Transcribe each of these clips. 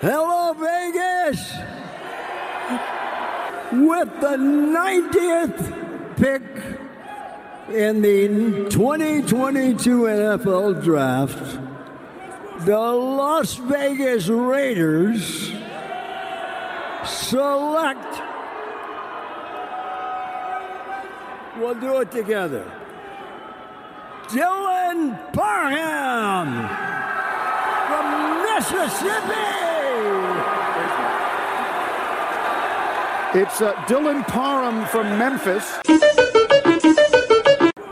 Hello, Vegas! With the 90th pick in the 2022 NFL Draft, the Las Vegas Raiders select. We'll do it together. Dylan Parham from Mississippi. It's uh, Dylan Parham from Memphis.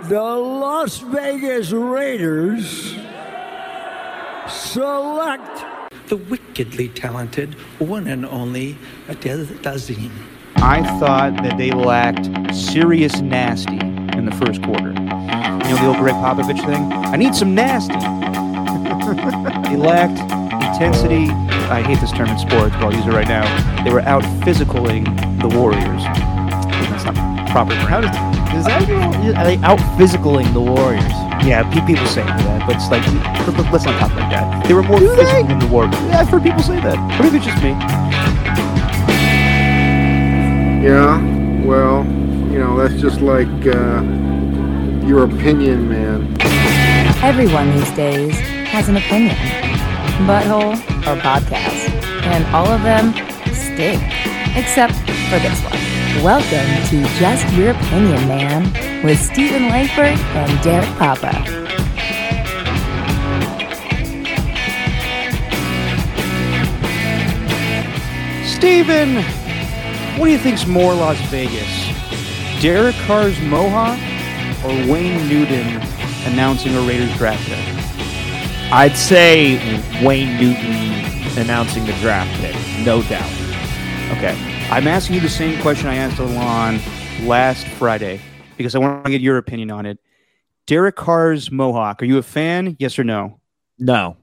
The Las Vegas Raiders select the wickedly talented one and only Adele Dazeem. I thought that they lacked serious nasty in the first quarter. You know the old Gregg Popovich thing? I need some nasty. they lacked intensity. I hate this term in sports, but I'll use it right now. They were out physicaling the Warriors. That's not proper. How does, does that Are they out physicaling the Warriors? Yeah, people say that, but it's like let's not talk like that. They were more Do physical they? than the Warriors. Yeah, I've heard people say that. Or maybe it's just me. Yeah, well, you know, that's just like uh, your opinion, man. Everyone these days has an opinion. Butthole or podcast. And all of them stink. Except for this one. Welcome to Just Your Opinion, Man, with Stephen Langford and Derek Papa. Stephen, what do you think's more Las Vegas? Derek Carr's Mohawk or Wayne Newton announcing a Raiders draft pick? I'd say Wayne Newton announcing the draft pick, no doubt. Okay. I'm asking you the same question I asked Alon last Friday because I want to get your opinion on it. Derek Carr's Mohawk, are you a fan? Yes or no? No.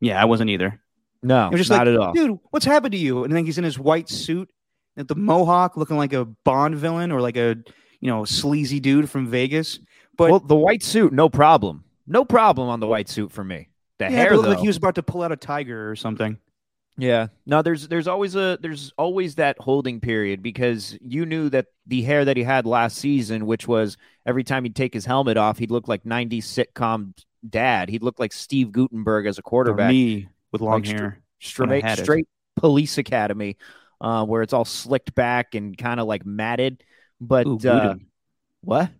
Yeah, I wasn't either. No, just not like, at all. Dude, what's happened to you? And then he's in his white suit, at the Mohawk, looking like a Bond villain or like a you know sleazy dude from Vegas. But well, the white suit, no problem, no problem on the white suit for me. The yeah, hair, looked like he was about to pull out a tiger or something. Yeah. No, there's there's always a there's always that holding period because you knew that the hair that he had last season, which was every time he'd take his helmet off, he'd look like 90s sitcom dad. He'd look like Steve Guttenberg as a quarterback. Or me with long like hair. Straight straight police academy, uh, where it's all slicked back and kind of like matted. But Ooh, uh, what?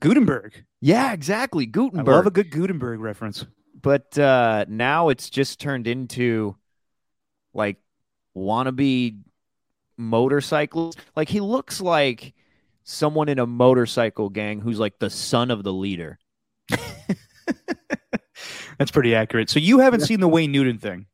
Guttenberg. Yeah, exactly. Guttenberg. I love a good Guttenberg reference. But uh, now it's just turned into like wannabe motorcyclist. Like he looks like someone in a motorcycle gang who's like the son of the leader. That's pretty accurate. So you haven't seen the Wayne Newton thing?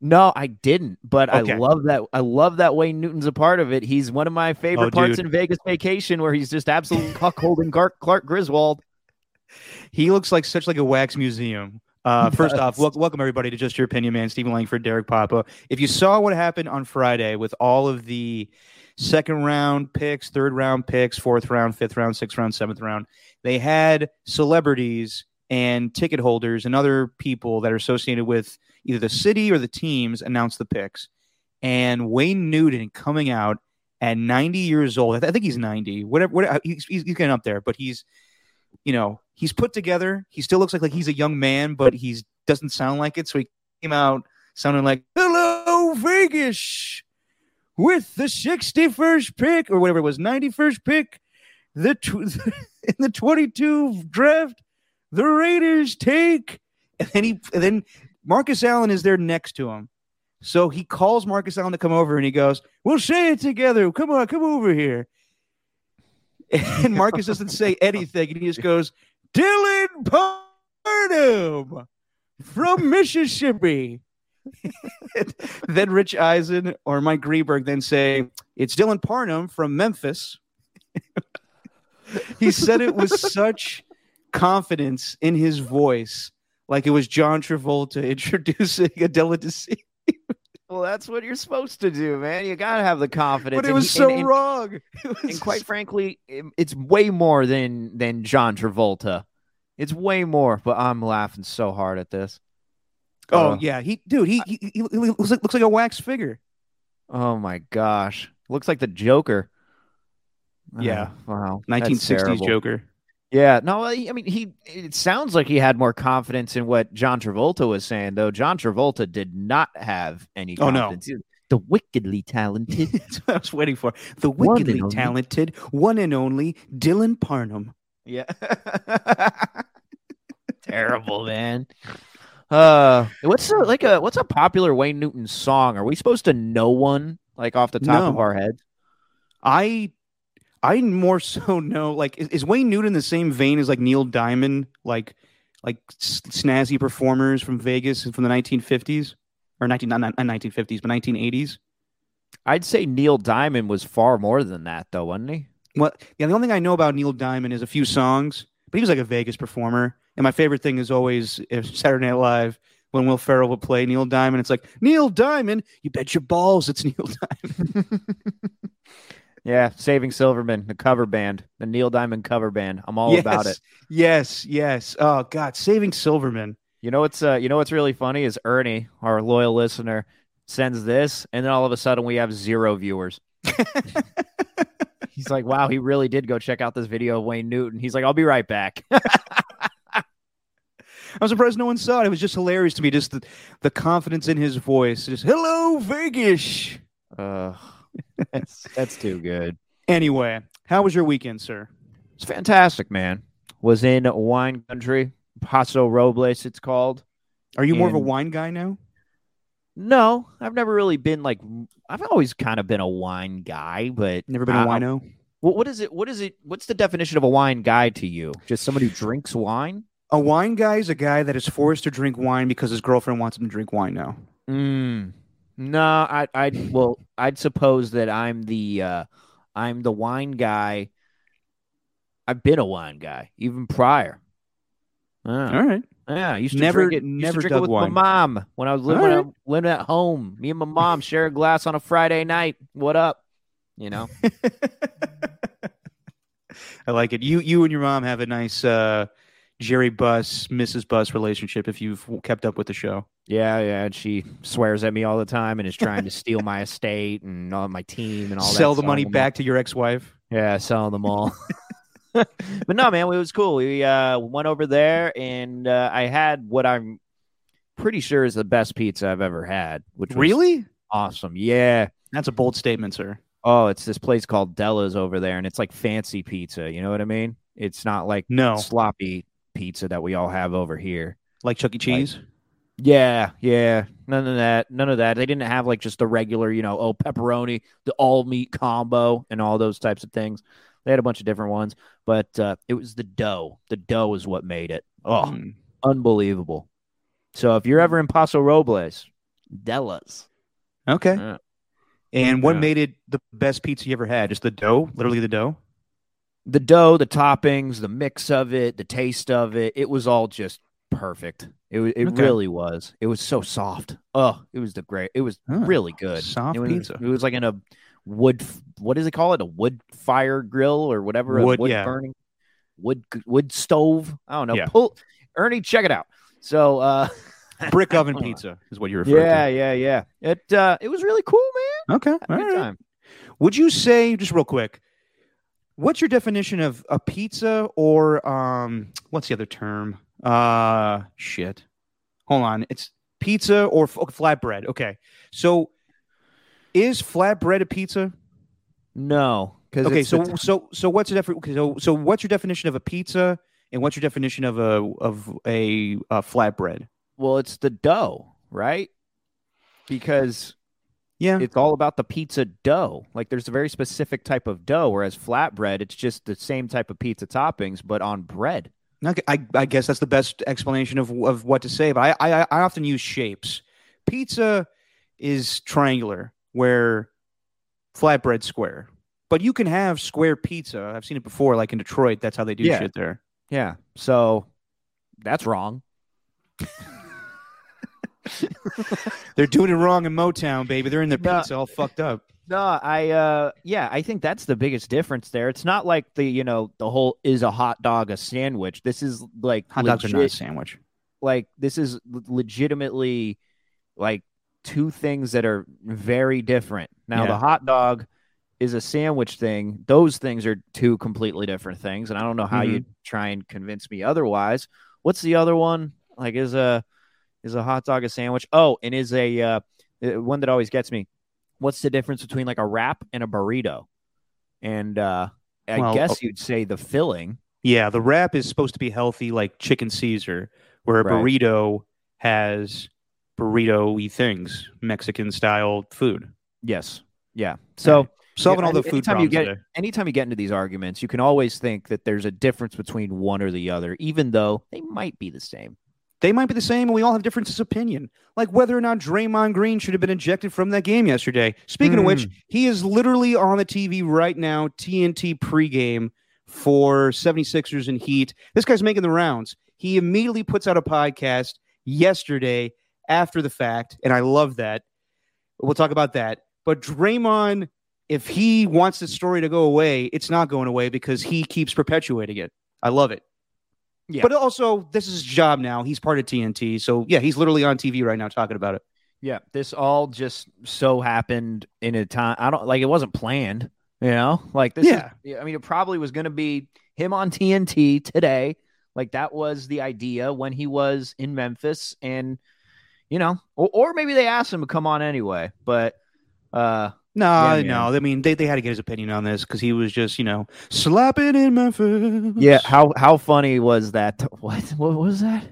No, I didn't, but Okay. I love that. I love that Wayne Newton's a part of it. He's one of my favorite Oh, parts dude. in Vegas Vacation, where he's just absolutely cuckolding Clark, Clark Griswold. He looks like such like a wax museum. Uh, first off, wel- welcome everybody to Just Your Opinion, man. Stephen Langford, Derek Papa. If you saw what happened on Friday with all of the second round picks, third round picks, fourth round, fifth round, sixth round, seventh round, they had celebrities and ticket holders and other people that are associated with either the city or the teams announce the picks. And Wayne Newton coming out at 90 years old. I, th- I think he's 90. Whatever, whatever he's, he's he's getting up there, but he's you know, he's put together. He still looks like like he's a young man, but he's doesn't sound like it. So he came out sounding like "Hello Vegas" with the 61st pick or whatever it was, 91st pick. The tw- in the 22 draft, the Raiders take, and then he and then Marcus Allen is there next to him. So he calls Marcus Allen to come over, and he goes, "We'll say it together. Come on, come over here." And Marcus doesn't say anything, and he just goes, Dylan Parham from Mississippi. then Rich Eisen or Mike Greenberg then say, It's Dylan Parham from Memphis. he said it with such confidence in his voice, like it was John Travolta introducing Adela Dazeem. Well, that's what you're supposed to do, man. You gotta have the confidence. But it was he- so and- and- wrong. Was and quite frankly, it- it's way more than than John Travolta. It's way more, but I'm laughing so hard at this. Oh Uh, yeah, he dude, he, he, he looks like looks like a wax figure. Oh my gosh. Looks like the Joker. Yeah. Oh, wow. 1960s. Joker. Yeah. No, I I mean, he, it sounds like he had more confidence in what John Travolta was saying, though. John Travolta did not have any Oh, no. confidence. He was The wickedly talented. That's what I was waiting for. The One and wickedly only. talented, one and only Dylan Parham. yeah. Terrible, man. Uh, what's a, like a what's a popular Wayne Newton song? Are we supposed to know one like off the top No. of our heads? I I more so know like is, is Wayne Newton the same vein as like Neil Diamond, like like snazzy performers from Vegas from the 1950s or 19 not, not 1950s but 1980s. I'd say Neil Diamond was far more than that, though, wasn't he? Well, yeah, the only thing I know about Neil Diamond is a few songs, but he was like a Vegas performer. And my favorite thing is always if Saturday Night Live when Will Ferrell would play Neil Diamond. It's like Neil Diamond, you bet your balls it's Neil Diamond. Yeah, Saving Silverman, the cover band, the Neil Diamond cover band. I'm all about it. Yes, yes. Oh God, Saving Silverman. You know what's uh, you know what's really funny is Ernie, our loyal listener, sends this, and then all of a sudden we have zero viewers. He's like, "Wow, he really did go check out this video of Wayne Newton." He's like, "I'll be right back." I'm surprised no one saw it. It was just hilarious to me, just the, the confidence in his voice. Just hello Vegas. uh, that's that's too good. Anyway, how was your weekend, sir? It's fantastic, man. Was in wine country, Paso Robles, it's called. Are you more of a wine guy now? No, I've never really been like. I've always kind of been a wine guy, but Never been a wino? What, what is it? What is it? What's the definition of a wine guy to you? Just somebody who drinks wine? A wine guy is a guy that is forced to drink wine because his girlfriend wants him to drink wine now. Mm. No, I, I, well, I'd suppose that I'm the, uh, I'm the wine guy. I've been a wine guy even prior. All right. yeah. I used to Never- drink it. never drink it with wine. my mom when I was living, All when I right. was living at home. Me and my mom share a glass on a Friday night. What up? You know. I like it. You you and your mom have a nice uh, Jerry Buss, Mrs. Buss relationship if you've kept up with the show. Yeah, yeah. And she swears at me all the time and is trying to steal my estate and all my team and all that. Sell the money back to your ex-wife. Yeah, selling them all. but no, man, it was cool. We uh, went over there and uh, I had what I'm pretty sure is the best pizza I've ever had, which was Really? awesome. Yeah. That's a bold statement, sir. Oh, it's this place called Della's over there, and it's like fancy pizza. You know what I mean? It's not like No, sloppy pizza that we all have over here. like Chuck E. Cheese. Yeah, yeah. None of that. None of that. They didn't have like just the regular, you know, oh, pepperoni, the all meat combo, and all those types of things. They had a bunch of different ones, but uh, it was the dough. The dough is what made it. Oh, Mm. unbelievable. So if you're ever in Paso Robles, Della's. Okay. Yeah. And what Yeah. made it the best pizza you ever had? Just the dough, literally the dough. The dough, the toppings, the mix of it, the taste of it, it was all just perfect. It was, it Okay. really was. It was so soft. Oh, it was the great. It was Oh, really good. soft it was, pizza. It was like in a wood. What does it call it? A wood fire grill or whatever. a Wood, wood yeah. burning wood wood stove. I don't know. Yeah. Pull Ernie, check it out. So, uh, Brick oven pizza is what you refer yeah, yeah, yeah. It uh, it was really cool, man. Okay. All right. time. Would you say just real quick? What's your definition of a pizza or um what's the other term? Uh shit. Hold on. It's pizza or f- flatbread. Okay. So is flatbread a pizza? No, Okay, so so so what's the defi- so so what's your definition of a pizza and what's your definition of a of a, uh flatbread? well, it's the dough, right? Because Yeah. it's all about the pizza dough. Like there's a very specific type of dough, whereas flatbread, it's just the same type of pizza toppings, but on bread. Okay, I, I guess that's the best explanation of of what to say. But I, I I often use shapes. Pizza is triangular, where flatbread square. But you can have square pizza. I've seen it before, like in Detroit. That's how they do Yeah. shit there. Yeah. So that's wrong. They're doing it wrong in Motown, baby. They're in their No. pizza all fucked up. No, I uh yeah, I think that's the biggest difference there. It's not like the, you know, the whole is a hot dog a sandwich. This is like Hot dogs are not a sandwich. like this is legitimately like two things that are very different. Now Yeah. the hot dog is a sandwich thing. Those things are two completely different things, and I don't know how you try and convince me otherwise. What's the other one? Like is a is a hot dog a sandwich? Oh, and is a uh, uh, one that always gets me. What's the difference between like a wrap and a burrito? And uh I Well, guess oh- you'd say the filling. Yeah, the wrap is supposed to be healthy, like chicken Caesar, where a Right. burrito has burrito-y things, Mexican style food. Yes. Yeah. So Solving Yeah, all the food anytime you get today. anytime you get into these arguments, you can always think that there's a difference between one or the other, even though they might be the same. They might be the same, and we all have differences of opinion, like whether or not Draymond Green should have been ejected from that game yesterday. Speaking of which, mm. he is literally on the TV right now, TNT pregame for 76ers and Heat. This guy's making the rounds. He immediately puts out a podcast yesterday after the fact, and I love that. We'll talk about that. But Draymond, if he wants this story to go away, it's not going away because he keeps perpetuating it. I love it. Yeah. But also, this is his job now. He's part of TNT. So, yeah, he's literally on TV right now talking about it. Yeah, this all just so happened in a time. I don't like it wasn't planned. You know, like this. Yeah. is, I mean, it probably was going to be him on TNT today. Like that was the idea when he was in Memphis, and you know, or, or maybe they asked him to come on anyway. But uh, No, Yeah, man. no. I mean, they, they had to get his opinion on this because he was just, you know, slapping in Memphis. yeah, how how funny was that? What what was that?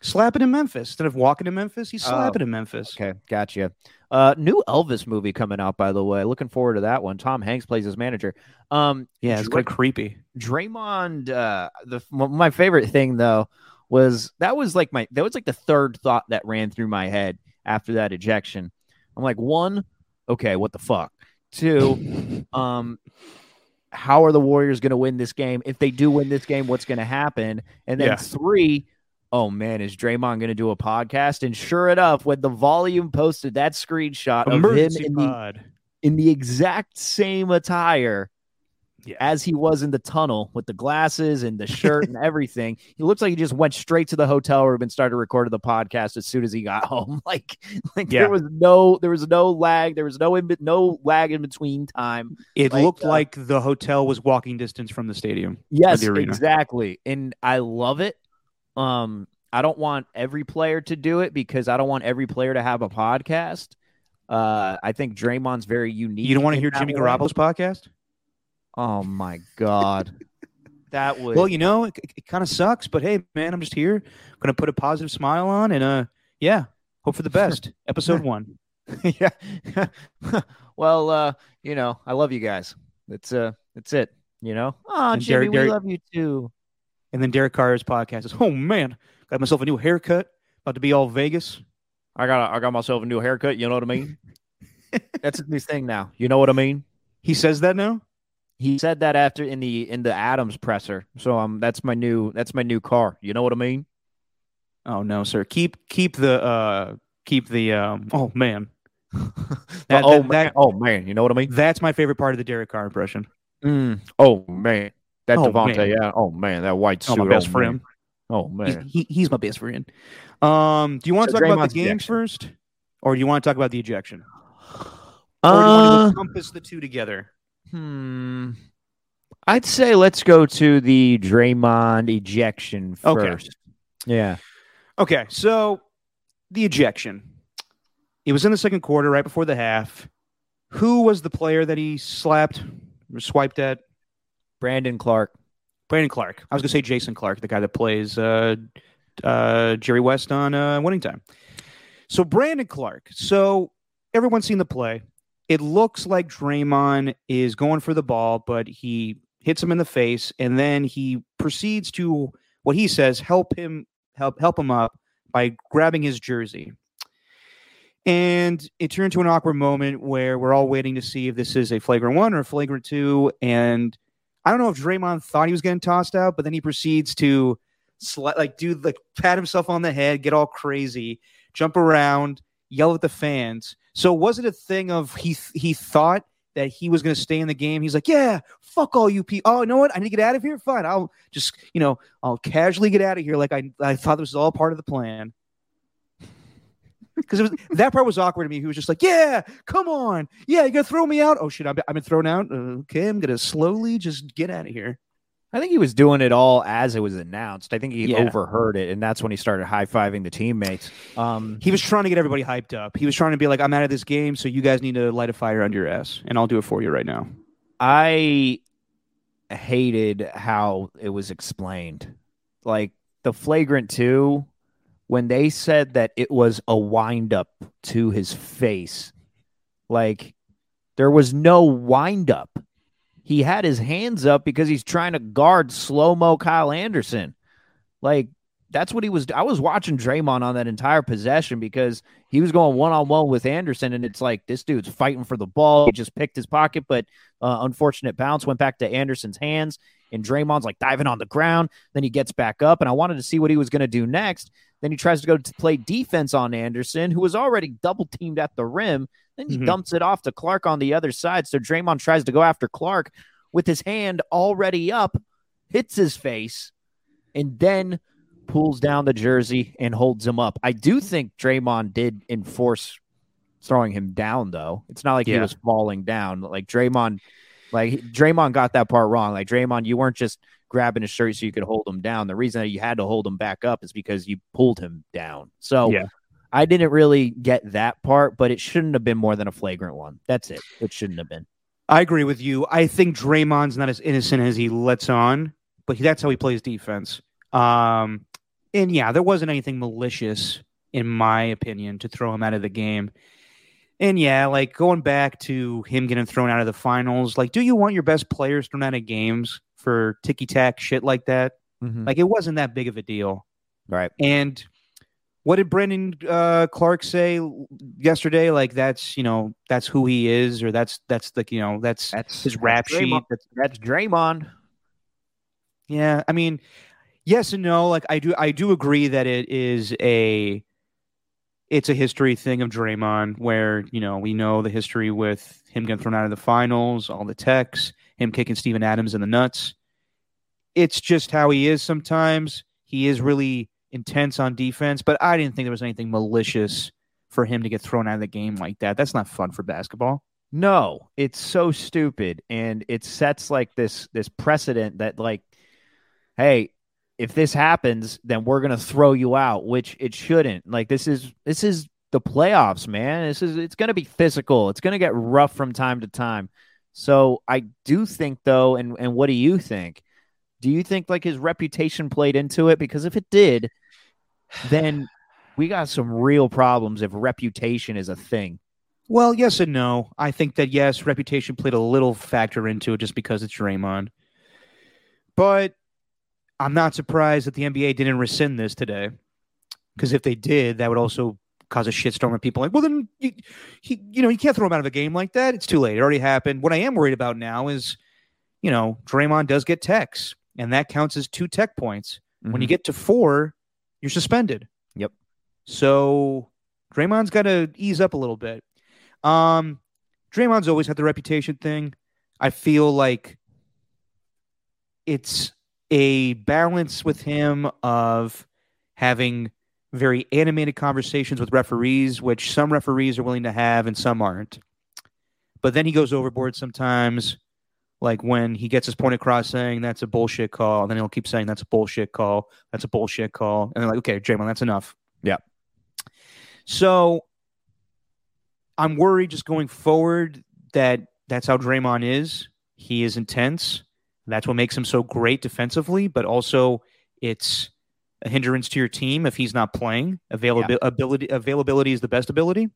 slapping in Memphis instead of walking in Memphis. He's Oh. slapping in Memphis. Okay, gotcha. Uh, new Elvis movie coming out, by the way. Looking forward to that one. Tom Hanks plays his manager. Um, Yeah, it's Dray- kind of creepy. Draymond, uh, the my favorite thing though was that was like my that was like the third thought that ran through my head after that ejection. I'm like, one, okay, what the fuck? Two, um, how are the Warriors going to win this game? If they do win this game, what's going to happen? And then Yeah. three, oh man, is Draymond going to do a podcast? And sure enough, when the volume posted that screenshot of him Emergency in the in the exact same attire Yeah. as he was in the tunnel with the glasses and the shirt and everything. He looks like he just went straight to the hotel room and started recording the podcast as soon as he got home. Like, like Yeah. there was no there was no lag. There was no in, no lag in between time. It like, looked uh, like the hotel was walking distance from the stadium. Yes, the exactly. And I love it. Um, I don't want every player to do it because I don't want every player to have a podcast. Uh, I think Draymond's very unique. You don't want to hear Jimmy. Garoppolo's podcast? Oh my god, that would Well, you know, it, it kind of sucks, but hey, man, I'm just here. I'm Going to put a positive smile on and, uh, yeah, hope for the best. Episode one. yeah. well, uh, you know, I love you guys. That's uh, that's it. You know. Oh, And Jimmy, Derek- we love you too. And then Derek Carr's podcast is, oh, man, got myself a new haircut. About to be all Vegas. I got I got myself a new haircut. You know what I mean? that's his thing now. You know what I mean? He says that now? He said that after in the in the Adams presser. So um, that's my new that's my new car. You know what I mean? Oh no, sir. Keep keep the uh keep the um oh man. That- oh that- man, that- oh man, you know what I mean? That's my favorite part of the Derek Carr impression. Mm, oh man, that Oh, Davante, man. yeah. Oh man, that white Oh, my best oh, friend. Man. Oh He's, man, he, he's my best friend. Um, do you want to So talk about the game ejection. first, or do you want to talk about the ejection, or do you want uh, to encompass the two together? Hmm. I'd say let's go to the Draymond ejection Okay. first. Yeah. Okay, so the ejection. It was in the second quarter, right before the half. Who was the player that he slapped or swiped at? Brandon Clarke. Brandon Clarke. I was gonna say Jason Clarke, the guy that plays uh, uh, Jerry West on uh, Winning Time. So Brandon Clarke. So everyone's seen the play. It looks like Draymond is going for the ball, but he hits him in the face, and then he proceeds to what he says help him help help him up by grabbing his jersey. And it turned to an awkward moment where we're all waiting to see if this is a flagrant one or a flagrant two. And I don't know if Draymond thought he was getting tossed out, but then he proceeds to sli- like do like pat himself on the head, get all crazy, jump around, yell at the fans. So was it a thing of he he thought that he was going to stay in the game. He's like, "Yeah, fuck all you people. Oh, you know what? I need to get out of here. Fine, I'll just you know I'll casually get out of here. Like I I thought this was all part of the plan." Because it was that part was awkward to me. He was just like, "Yeah, come on, yeah, you gonna throw me out? Oh shit, I'm, I've been thrown out. Uh, okay, I'm gonna slowly just get out of here." I think he was doing it all as it was announced. I think he Yeah. overheard it, and that's when he started high fiving the teammates. Um, He was trying to get everybody hyped up. He was trying to be like, "I'm out of this game, so you guys need to light a fire under your ass, and I'll do it for you right now." I hated how it was explained. Like the flagrant two, when they said that it was a wind up to his face, like there was no wind up. He had his hands up because he's trying to guard slow mo Kyle Anderson. Like that's what he was. I was watching Draymond on that entire possession because he was going one on one with Anderson, and it's like this dude's fighting for the ball. He just picked his pocket, but uh, unfortunate bounce went back to Anderson's hands, and Draymond's like diving on the ground. Then he gets back up, and I wanted to see what he was going to do next. Then he tries to go to play defense on Anderson, who was already double teamed at the rim. Then he Mhm. dumps it off to Clarke on the other side. So Draymond tries to go after Clarke with his hand already up, hits his face, and then pulls down the jersey and holds him up. I do think Draymond did enforce throwing him down, though. It's not like he was falling down. Like Draymond, like Draymond got that part wrong. Like Draymond, you weren't just grabbing his shirt so you could hold him down. The reason that you had to hold him back up is because you pulled him down. So Yeah. I didn't really get that part, but it shouldn't have been more than a flagrant one. That's it. It shouldn't have been. I agree with you. I think Draymond's not as innocent as he lets on, but that's how he plays defense. Um, and yeah, there wasn't anything malicious, in my opinion, to throw him out of the game. And yeah, like going back to him getting thrown out of the finals, like, do you want your best players thrown out of games for ticky tack shit like that? Like, it wasn't that big of a deal. right. And what did Brendan uh, Clark say yesterday? Like, that's you know, that's who he is, or that's that's the you know, that's That's his rap that's sheet. That's, That's Draymond. yeah, I mean, yes and no. Like, I do, I do agree that it is a, it's a history thing of Draymond, where you know we know the history with him getting thrown out of the finals, all the texts, him kicking Steven Adams in the nuts. It's just how he is sometimes. He is really intense on defense, but I didn't think there was anything malicious for him to get thrown out of the game like that. That's not fun for basketball. No, it's so stupid, and it sets like this this precedent that like, hey, if this happens, then we're gonna throw you out, which it shouldn't. Like this is this is the playoffs, man. This is it's gonna be physical. It's gonna get rough from time to time. So I do think though, and and what do you think? Do you think like his reputation played into it? Because if it did, then we got some real problems if reputation is a thing. Well, yes and no. I think that yes, reputation played a little factor into it just because it's Draymond. But I'm not surprised that the NBA didn't rescind this today. Because if they did, that would also cause a shitstorm of people like, well, then you, he, you know, you can't throw him out of a game like that. It's too late. It already happened. What I am worried about now is, you know, Draymond does get techs, and that counts as two tech points. When you get to four, you're suspended. Yep. So Draymond's got to ease up a little bit. Um, Draymond's always had the reputation thing. I feel like it's a balance with him of having very animated conversations with referees, which some referees are willing to have and some aren't. But then he goes overboard sometimes, like when he gets his point across saying that's a bullshit call, and then he'll keep saying that's a bullshit call, that's a bullshit call, and they're like, okay, Draymond, that's enough. Yeah. So I'm worried just going forward that that's how Draymond is. He is intense. That's what makes him so great defensively, but also it's a hindrance to your team if he's not playing. Availability, ability, availability is the best ability.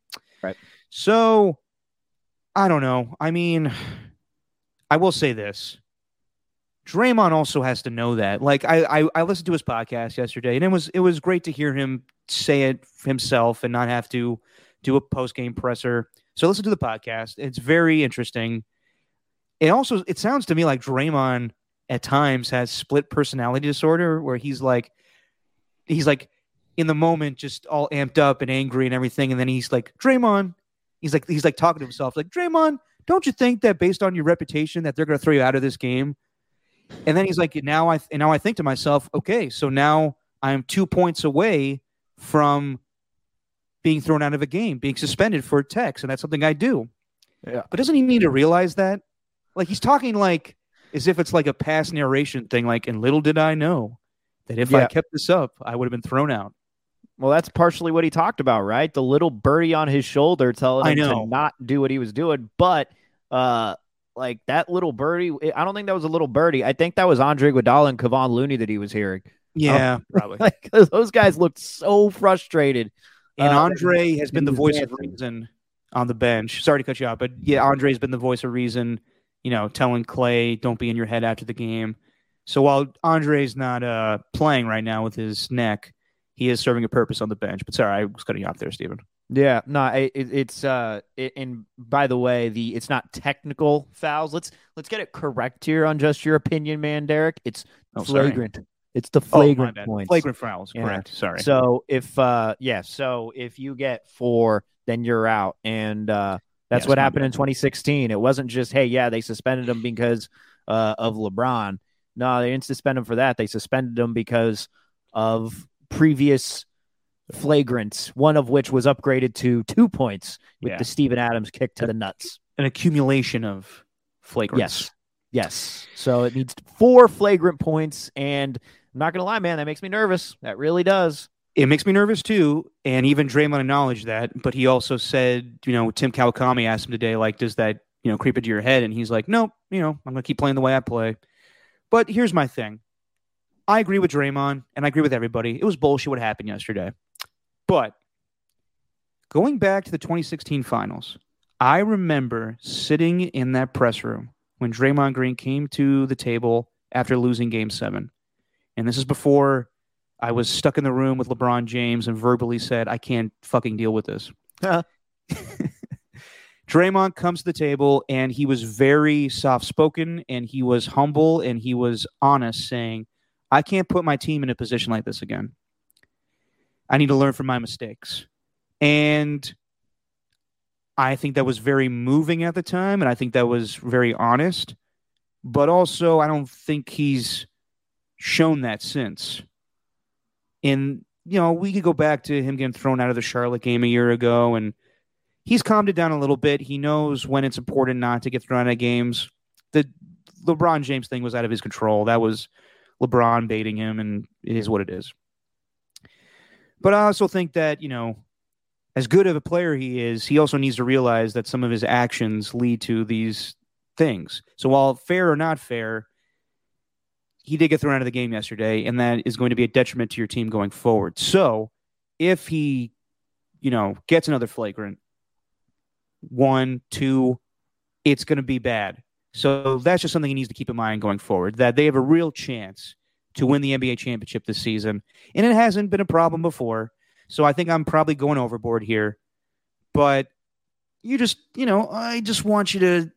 Right. So I don't know. I mean, I will say this. Draymond also has to know that. Like I, I, I listened to his podcast yesterday, and it was it was great to hear him say it himself and not have to do a post game presser. So listen to the podcast. It's very interesting. It also it sounds to me like Draymond at times has split personality disorder where he's like he's like in the moment just all amped up and angry and everything and then he's like Draymond he's like he's like talking to himself like Draymond don't you think that based on your reputation that they're going to throw you out of this game? And then he's like, now I and now I think to myself, okay, so now I'm two points away from being thrown out of a game, being suspended for text, and that's something I do. Yeah. But doesn't he need to realize that? Like he's talking like as if it's like a past narration thing, like, and little did I know that if I kept this up, I would have been thrown out. Well, that's partially what he talked about, right? The little birdie on his shoulder telling I him know. to not do what he was doing. But uh like that little birdie, I don't think that was a little birdie. I think that was Andre Iguodala and Kevon Looney that he was hearing. Yeah, probably. Like 'cause those guys looked so frustrated. And Uh, Andre has been the was voice of reason on the bench. Sorry to cut you off, but yeah, Andre's been the voice of reason, you know, telling Clay, don't be in your head after the game. So while Andre's not uh, playing right now with his neck, he is serving a purpose on the bench. But sorry, I was cutting you off there, Stephen. Yeah, no, it, it, it's uh, it, and by the way, the it's not technical fouls. Let's let's get it correct here on just your opinion, man, Derek. It's Oh, sorry. flagrant. It's the Oh, flagrant bad. points. Flagrant fouls, Yeah. correct. Sorry. So if uh, yeah, so if you get four, then you're out, and uh, that's Yes, what happened bad. in 2016. It wasn't just hey, yeah, they suspended him because uh, of LeBron. No, they didn't suspend him for that. They suspended him because of previous flagrants, one of which was upgraded to two points with Yeah. the Steven Adams kick to the nuts. An accumulation of flagrants. Yes. Yes. So it needs four flagrant points. And I'm not going to lie, man, that makes me nervous. That really does. It makes me nervous too, and even Draymond acknowledged that. But he also said, you know, Tim Kawakami asked him today, like, does that, you know, creep into your head? And he's like, nope, you know, I'm gonna keep playing the way I play. But here's my thing: I agree with Draymond, and I agree with everybody. It was bullshit what happened yesterday. But going back to the 2016 finals, I remember sitting in that press room when Draymond Green came to the table after losing Game Seven, and this is before I was stuck in the room with LeBron James and verbally said, I can't fucking deal with this. Draymond comes to the table and he was very soft spoken and he was humble and he was honest, saying, I can't put my team in a position like this again. I need to learn from my mistakes. And I think that was very moving at the time. And I think that was very honest. But also, I don't think he's shown that since. And, you know, we could go back to him getting thrown out of the Charlotte game a year ago, and he's calmed it down a little bit. He knows when it's important not to get thrown out of games. The LeBron James thing was out of his control. That was LeBron baiting him, and it is what it is. But I also think that, you know, as good of a player he is, he also needs to realize that some of his actions lead to these things. So while fair or not fair, he did get thrown out of the game yesterday, and that is going to be a detriment to your team going forward. So if he, you know, gets another flagrant, one, two, it's going to be bad. So that's just something he needs to keep in mind going forward that they have a real chance to win the NBA championship this season. And it hasn't been a problem before. So I think I'm probably going overboard here. But you just, you know, I just want you to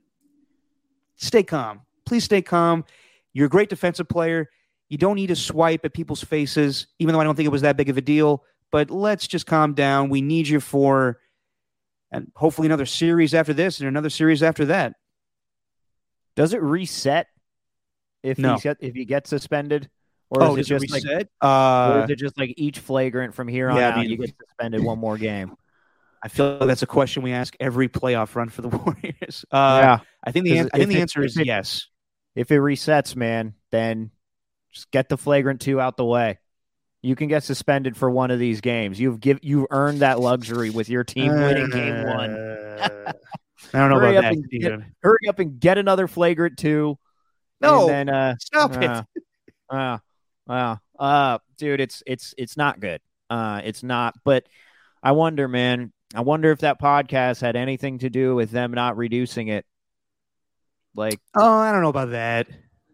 stay calm. Please stay calm. You're a great defensive player. You don't need to swipe at people's faces, even though I don't think it was that big of a deal. But let's just calm down. We need you for, and hopefully another series after this and another series after that. Does it reset if No. he get, if he gets suspended, or oh, is it just like reset? or uh, is it just like each flagrant from here on yeah, I out mean- you get suspended one more game? I feel like that's a question we ask every playoff run for the Warriors. Uh, yeah. I think the an- I think the it- answer if is it- yes. If it resets, man, then just get the flagrant two out the way. You can get suspended for one of these games. You've give you've earned that luxury with your team winning game one. I don't know Hurry about that, get- Hurry up and get another flagrant two. No, and then uh, stop uh, it. uh, uh, uh, dude, it's it's it's not good. Uh, it's not. But I wonder, man. I wonder if that podcast had anything to do with them not reducing it. Like, Oh, I don't know about that.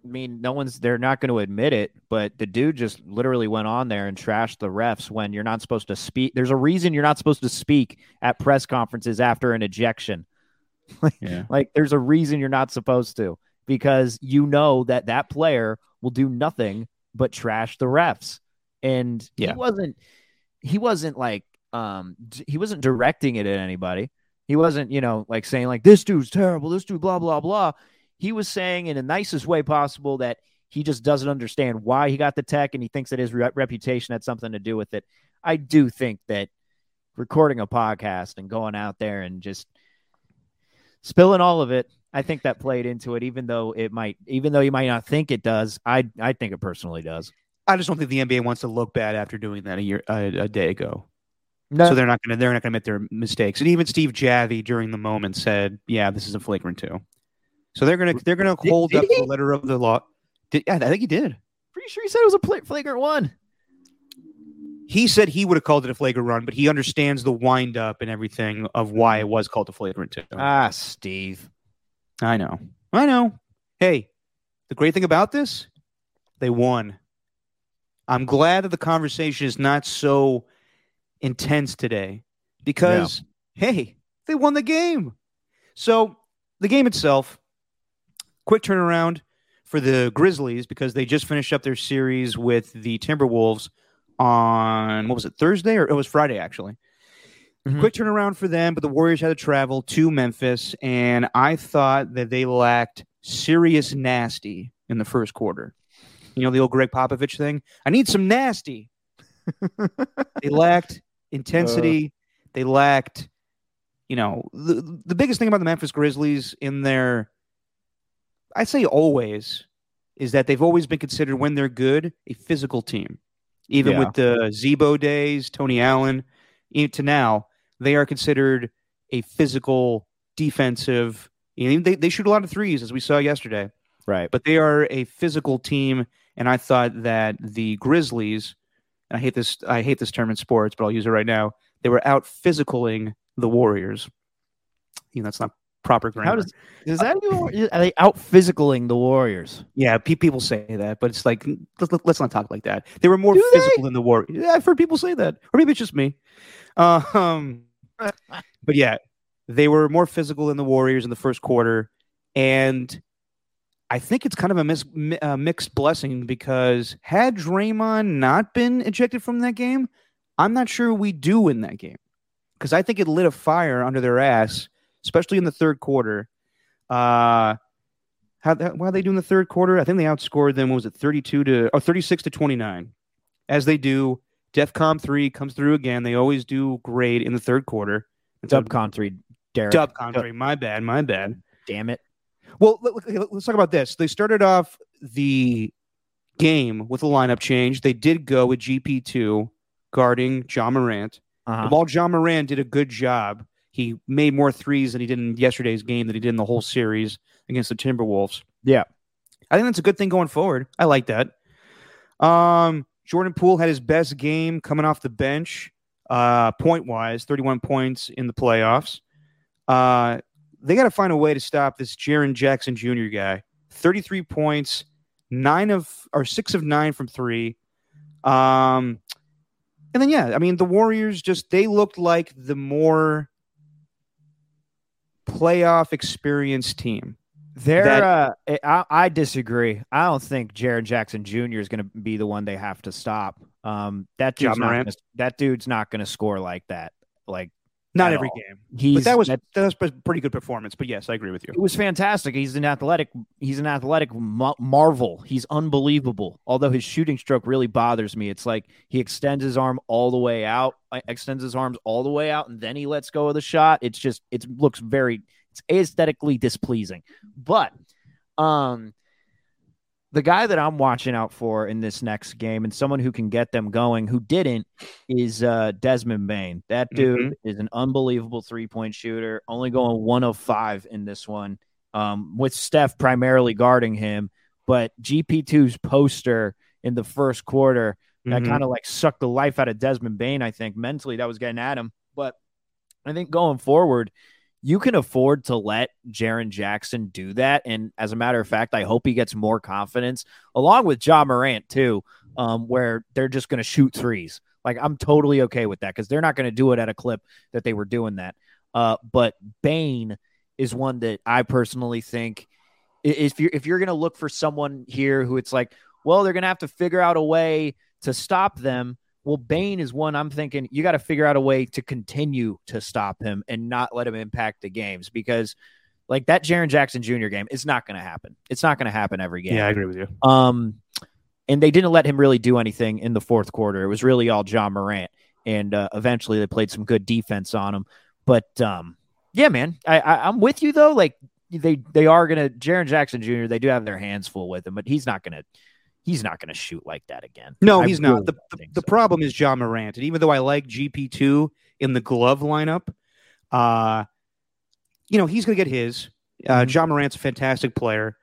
I mean, no one's they're not going to admit it, but the dude just literally went on there and trashed the refs when you're not supposed to speak. There's a reason you're not supposed to speak at press conferences after an ejection. Yeah. Like, there's a reason you're not supposed to because you know that that player will do nothing but trash the refs. And Yeah. he wasn't, he wasn't like, um, he wasn't directing it at anybody. He wasn't, you know, like saying like this dude's terrible, this dude blah blah blah. He was saying in the nicest way possible that he just doesn't understand why he got the tech and he thinks that his re- reputation had something to do with it. I do think that recording a podcast and going out there and just spilling all of it, I think that played into it even though it might even though you might not think it does. I I think it personally does. I just don't think the NBA wants to look bad after doing that a year a, a day ago. No, So they're not going to they're not going to admit their mistakes. And even Steve Javie during the moment said, "Yeah, this is a flagrant two. So they're going to they're going to Did- hold did up he? the letter of the law. Did, yeah, I think he did. pretty sure he said it was a flagrant one. He said he would have called it a flagrant run, but he understands the wind up and everything of why it was called a flagrant two. Ah, Steve. I know. I know. Hey, the great thing about this, they won. I'm glad that the conversation is not so intense today because, hey, they won the game. So, the game itself, quick turnaround for the Grizzlies because they just finished up their series with the Timberwolves on, what was it, Thursday? Or it was Friday, actually. Mhm. Quick turnaround for them, but the Warriors had to travel to Memphis, and I thought that they lacked serious nasty in the first quarter. You know the old Gregg Popovich thing. I need some nasty. they lacked intensity. they lacked, you know, the the biggest thing about the Memphis Grizzlies in their, I say always, is that they've always been considered when they're good a physical team. Even Yeah. with the Z-Bo days, Tony Allen, to now, they are considered a physical defensive. You know, they, they shoot a lot of threes, as we saw yesterday, Right. but they are a physical team. And I thought that the Grizzlies, and I hate this, I hate this term in sports, but I'll use it right now. They were out physicaling the Warriors. You know, that's not proper grammar. How does is that even, are they out physicaling the Warriors? Yeah, pe- people say that, but it's like let's, let's not talk like that. They were more Do they? physical than the Warriors. Yeah, I've heard people say that, or maybe it's just me. Uh, um, but yeah, they were more physical than the Warriors in the first quarter, and I think it's kind of a mis- mi- uh, mixed blessing because had Draymond not been ejected from that game, I'm not sure we do win that game because I think it lit a fire under their ass, especially in the third quarter. Uh, how how how they doing in the third quarter? I think they outscored them. What was it, thirty-two to or thirty-six to twenty-nine? As they do, DefCon three comes through again. They always do great in the third quarter. It's a Dub country, Derek. dub country. My bad. My bad. Damn it. Well, let, let's talk about this. They started off the game with a lineup change. They did go with GP two guarding Ja Morant. Uh-huh. While John Moran did a good job, he made more threes than he did in yesterday's game than he did in the whole series against the Timberwolves. Yeah. I think that's a good thing going forward. I like that. Um, Jordan Poole had his best game coming off the bench, uh, point wise, 31 points in the playoffs. Uh, they got to find a way to stop this Jaren Jackson Jr. guy. 33 points, nine of or six of nine from three. Um, and then yeah, I mean the Warriors just they looked like the more playoff experience team. They're, That- uh, I, I disagree. I don't think Jaren Jackson Jr. is going to be the one they have to stop. Um, that dude's not Morant? gonna, that dude's not going to score like that. Like Not every all. game, he's but that was that- that was a pretty good performance. But yes, I agree with you. it was fantastic. He's an athletic. He's an athletic marvel. He's unbelievable. Although his shooting stroke really bothers me. It's like he extends his arm all the way out, uh, extends his arms all the way out, and then he lets go of the shot. It's just it looks very it's aesthetically displeasing. But um the guy that I'm watching out for in this next game and someone who can get them going who didn't is uh Desmond Bane. That dude is an unbelievable three-point shooter, only going 1 of 5 in this one. Um with Steph primarily guarding him, but GP2's poster in the first quarter that Mhm. kind of like sucked the life out of Desmond Bane, I think. Mentally that was getting at him, but I think going forward you can afford to let Jaren Jackson do that. And as a matter of fact, I hope he gets more confidence along with Ja Morant too, um, where they're just going to shoot threes. Like I'm totally okay with that because they're not going to do it at a clip that they were doing that. Uh, but Bane is one that I personally think if you're if you're going to look for someone here who it's like, well, they're going to have to figure out a way to stop them. Well, Bane is one I'm thinking you got to figure out a way to continue to stop him and not let him impact the games because like that Jaren Jackson Jr. game is not going to happen. It's not going to happen every game. Yeah, I agree with you. Um, and they didn't let him really do anything in the fourth quarter. It was really all Ja Morant, and uh, eventually they played some good defense on him. But um, yeah, man, I, I I'm with you though. Like they they are gonna Jaren Jackson Jr. They do have their hands full with him, but he's not gonna he's not gonna shoot like that again. No, I he's really not. The, the, the so. problem is Ja Morant. And even though I like GP2 in the glove lineup, uh, you know, he's going to get his. Uh, Mhm. Ja Morant's a fantastic player.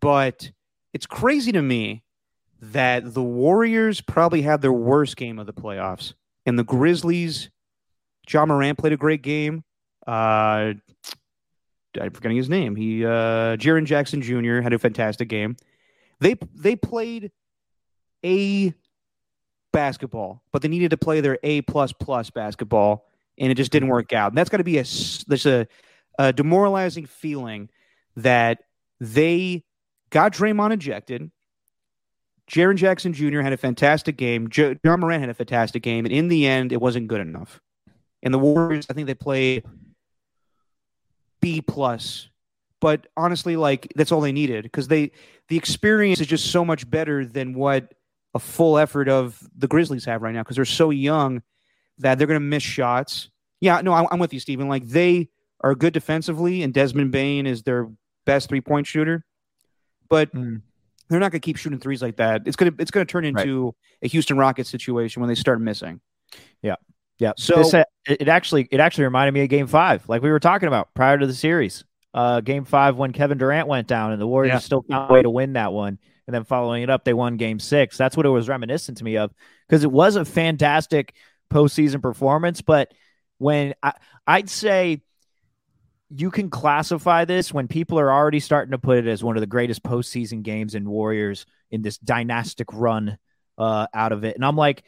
But it's crazy to me that the Warriors probably had their worst game of the playoffs. And the Grizzlies, Ja Morant played a great game. Uh, I'm forgetting his name. He, uh, Jaren Jackson Jr. had a fantastic game. They they played a basketball, but they needed to play their A plus plus basketball, and it just didn't work out. And that's got to be a there's a, a demoralizing feeling that they got Draymond ejected. Jaren Jackson Jr. had a fantastic game. Jo- Ja Morant had a fantastic game, and in the end, it wasn't good enough. And the Warriors, I think they played B plus, but honestly, like that's all they needed because they the experience is just so much better than what a full effort of the Grizzlies have right now because they're so young that they're going to miss shots. Yeah, no, I, I'm with you, Stephen. Like they are good defensively, and Desmond Bane is their best three point shooter, but Mm. they're not going to keep shooting threes like that. It's gonna it's gonna turn into a Houston Rockets situation when they start missing. Yeah. Yeah. So- This, uh, it actually it actually reminded me of Game Five, like we were talking about prior to the series. Uh, game Five when Kevin Durant went down, and the Warriors Yeah. still found a way to win that one. And then following it up, they won Game Six. That's what it was reminiscent to me of because it was a fantastic postseason performance. But when I, I'd say you can classify this when people are already starting to put it as one of the greatest postseason games in Warriors in this dynastic run uh, out of it, and I'm like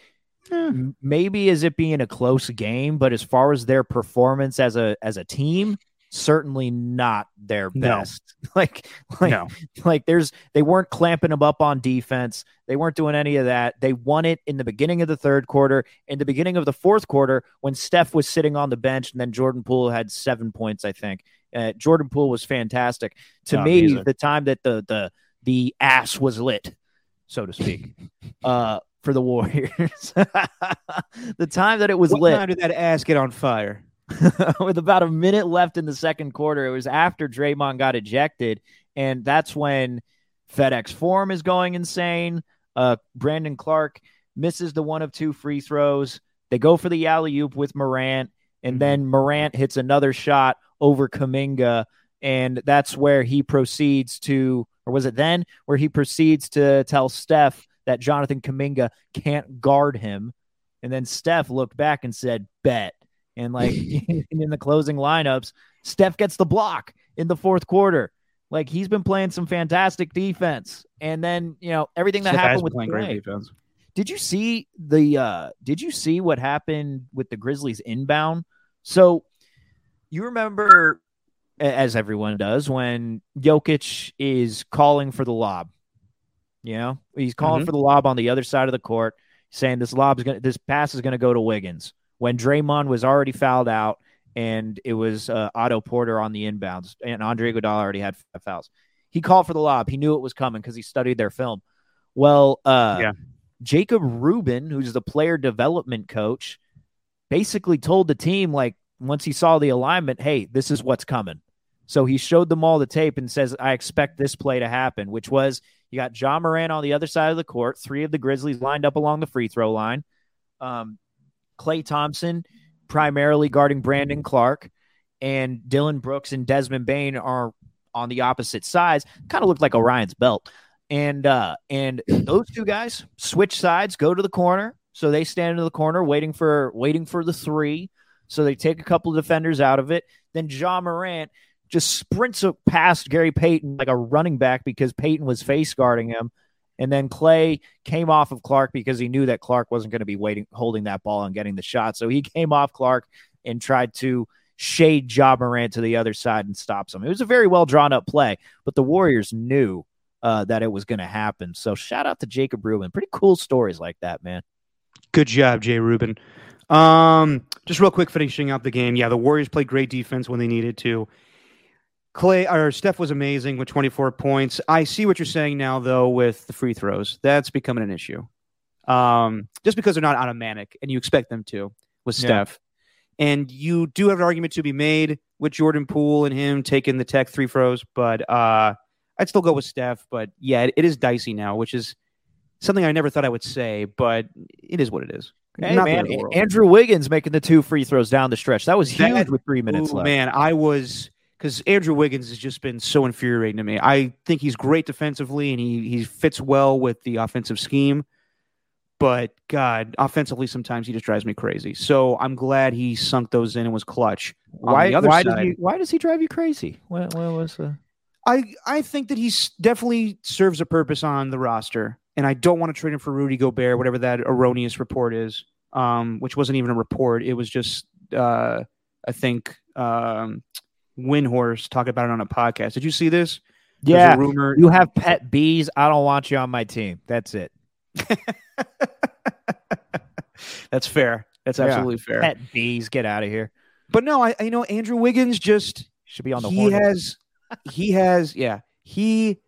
m- maybe as it being a close game, but as far as their performance as a as a team, certainly not their No. best. like like no, like there's they weren't clamping them up on defense. They weren't doing any of that. They won it in the beginning of the third quarter, in the beginning of the fourth quarter when Steph was sitting on the bench and then Jordan Poole had 7 points, I think. Uh, Jordan Poole was fantastic. To Oh, me, amazing. the time that the the the ass was lit, so to speak, uh for the Warriors. the time that it was what lit time did that ass get on fire? with about a minute left in the second quarter. It was after Draymond got ejected, and that's when FedEx Forum is going insane. Uh, Brandon Clarke misses the one of two free throws. They go for the alley oop with Morant, and Mhm. then Morant hits another shot over Kuminga, and that's where he proceeds to, or was it then where he proceeds to tell Steph that Jonathan Kuminga can't guard him, and then Steph looked back and said, "Bet." And like in the closing lineups, Steph gets the block in the fourth quarter. Like he's been playing some fantastic defense, and then you know everything that Steph happened with playing great defense. Did you see the uh did you see what happened with the Grizzlies inbound? So you remember as everyone does when Jokic is calling for the lob. You know, he's calling Mhm. for the lob on the other side of the court, saying this lob is going to this pass is going to go to Wiggins. When Draymond was already fouled out and it was uh, Otto Porter on the inbounds and Andre Iguodala already had five fouls. He called for the lob. He knew it was coming because he studied their film. Well, uh, Yeah. Jacob Rubin, who's the player development coach, basically told the team, like, once he saw the alignment, hey, this is what's coming. So he showed them all the tape and says, I expect this play to happen, which was you got Ja Morant on the other side of the court, three of the Grizzlies lined up along the free throw line. Um, Klay Thompson primarily guarding Brandon Clarke, and Dillon Brooks and Desmond Bane are on the opposite sides. Kind of looked like Orion's belt. And uh and those two guys switch sides go to the corner. So they stand in the corner waiting for waiting for the three. So they take a couple of defenders out of it. Then Ja Morant just sprints past Gary Payton like a running back because Payton was face guarding him and then Klay came off of Clarke because he knew that Clarke wasn't going to be waiting holding that ball and getting the shot so he came off Clarke and tried to shade Ja Morant to the other side and stops him. It was a very well drawn up play, but the Warriors knew uh, that it was going to happen. So shout out to Jacob Rubin. Pretty cool stories like that, man. Good job, Jay Rubin. Um, just real quick, finishing up the game. Yeah, the Warriors played great defense when they needed to. Klay or Steph was amazing with 24 points. I see what you're saying now, though, with the free throws. That's becoming an issue. Um, just because they're not automatic, and you expect them to with Yeah. Steph. And you do have an argument to be made with Jordan Poole and him taking the tech three throws, but uh, I'd still go with Steph. But yeah, it, it is dicey now, which is something I never thought I would say, but it is what it is. Hey, man, end of the world. Andrew Wiggins making the two free throws down the stretch. That was huge That- with three minutes Ooh, left. Man, I was because Andrew Wiggins has just been so infuriating to me. I think he's great defensively and he he fits well with the offensive scheme. But God, offensively, sometimes he just drives me crazy. So I'm glad he sunk those in and was clutch. On Why? the other why side- does he? Why does he drive you crazy? What, what was the? I I think that he's definitely serves a purpose on the roster, and I don't want to trade him for Rudy Gobert, whatever that erroneous report is, um, which wasn't even a report. It was just uh, I think um, Windhorst talk about it on a podcast. Did you see this? Yeah, rumor. you have pet bees. I don't want you on my team. That's it. That's fair. That's Yeah. absolutely fair. Pet bees. Get out of here. But no, I, I you know Andrew Wiggins just Should be on the he Hornets. has he has yeah he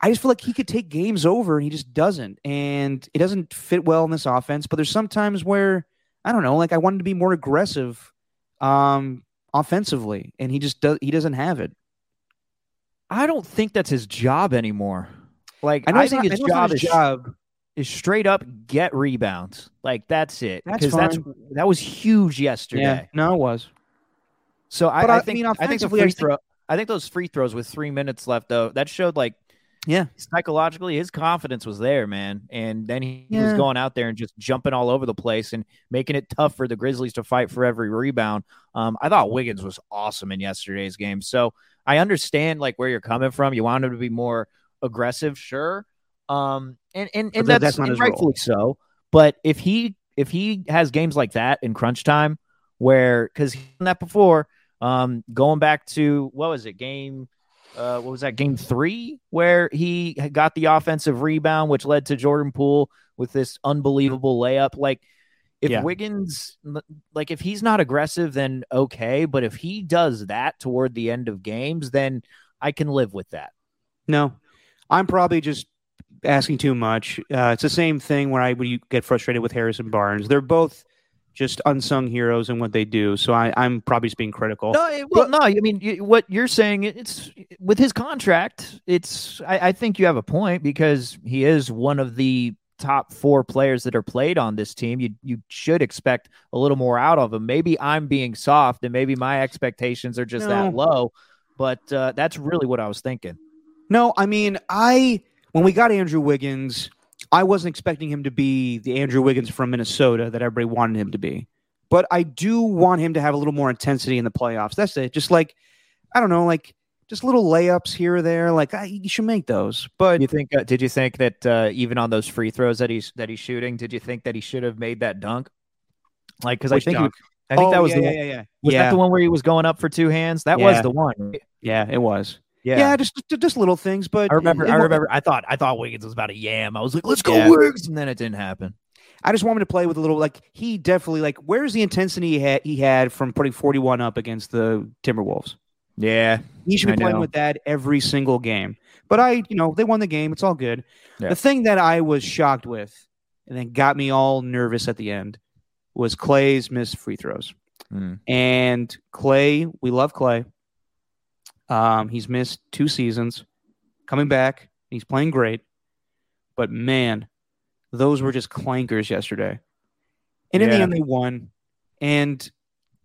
i just feel like he could take games over and he just doesn't and it doesn't fit well in this offense but there's sometimes where i don't know like i wanted to be more aggressive um offensively and he just does he doesn't have it I don't think that's his job anymore. Like i I, think not- his I know it's not job his is job is straight up get rebounds. Like that's it. That's Because that's, fine. that was huge yesterday. yeah no it was So I, I I think mean, I think the free throw. I think those free throws with three minutes left, though, that showed like yeah psychologically his confidence was there, man. And then he, he was going out there and just jumping all over the place and making it tough for the Grizzlies to fight for every rebound. Um, I thought Wiggins was awesome in yesterday's game. So I understand like where you're coming from. You want him to be more aggressive, sure. Um, and and, and that's, that's not and his role. rightfully so. But if he if he has games like that in crunch time, where because he's done that before, um, going back to what was it game? Uh, what was that game three where he got the offensive rebound, which led to Jordan Poole with this unbelievable layup. Like, if Yeah. Wiggins, like, if he's not aggressive, then okay. But if he does that toward the end of games, then I can live with that. No, I'm probably just asking too much. Uh, it's the same thing where I when you get frustrated with Harrison Barnes. They're both just unsung heroes and what they do. So I, I'm probably just being critical. No, it- well, no. I mean, you, what you're saying, it's with his contract. It's. I, I think you have a point because he is one of the top four players that are played on this team. You you should expect a little more out of him. Maybe I'm being soft, and maybe my expectations are just that low. But uh, that's really what I was thinking. No, I mean, I when we got Andrew Wiggins, I wasn't expecting him to be the Andrew Wiggins from Minnesota that everybody wanted him to be. But I do want him to have a little more intensity in the playoffs. That's it. Just like I don't know, like just little layups here or there. Like I, you should make those. But You think? Uh, did you think that uh, even on those free throws that he's that he's shooting, did you think that he should have made that dunk? Like, because I think dunk? I think Oh, that was yeah, the yeah, one. yeah, yeah. Was yeah, that the one where he was going up for two hands? That Yeah. was the one. right? yeah, it was. Yeah. Yeah, just just- little things. But I remember. it I remember. I thought. I thought Wiggins was about a yam. I was like, "Let's go, Yeah. Wiggs," and then it didn't happen. I just want him to play with a little like he definitely like where's the intensity he had he had from putting 41 up against the Timberwolves. Yeah. He should be I playing know. with that every single game. But I, you know, they won the game. It's all good. Yeah. The thing that I was shocked with and then got me all nervous at the end was Klay's missed free throws. Mm. And Klay, we love Klay. Um, he's missed two seasons, coming back. He's playing great, but man, those were just clankers yesterday. And in the end, they won. And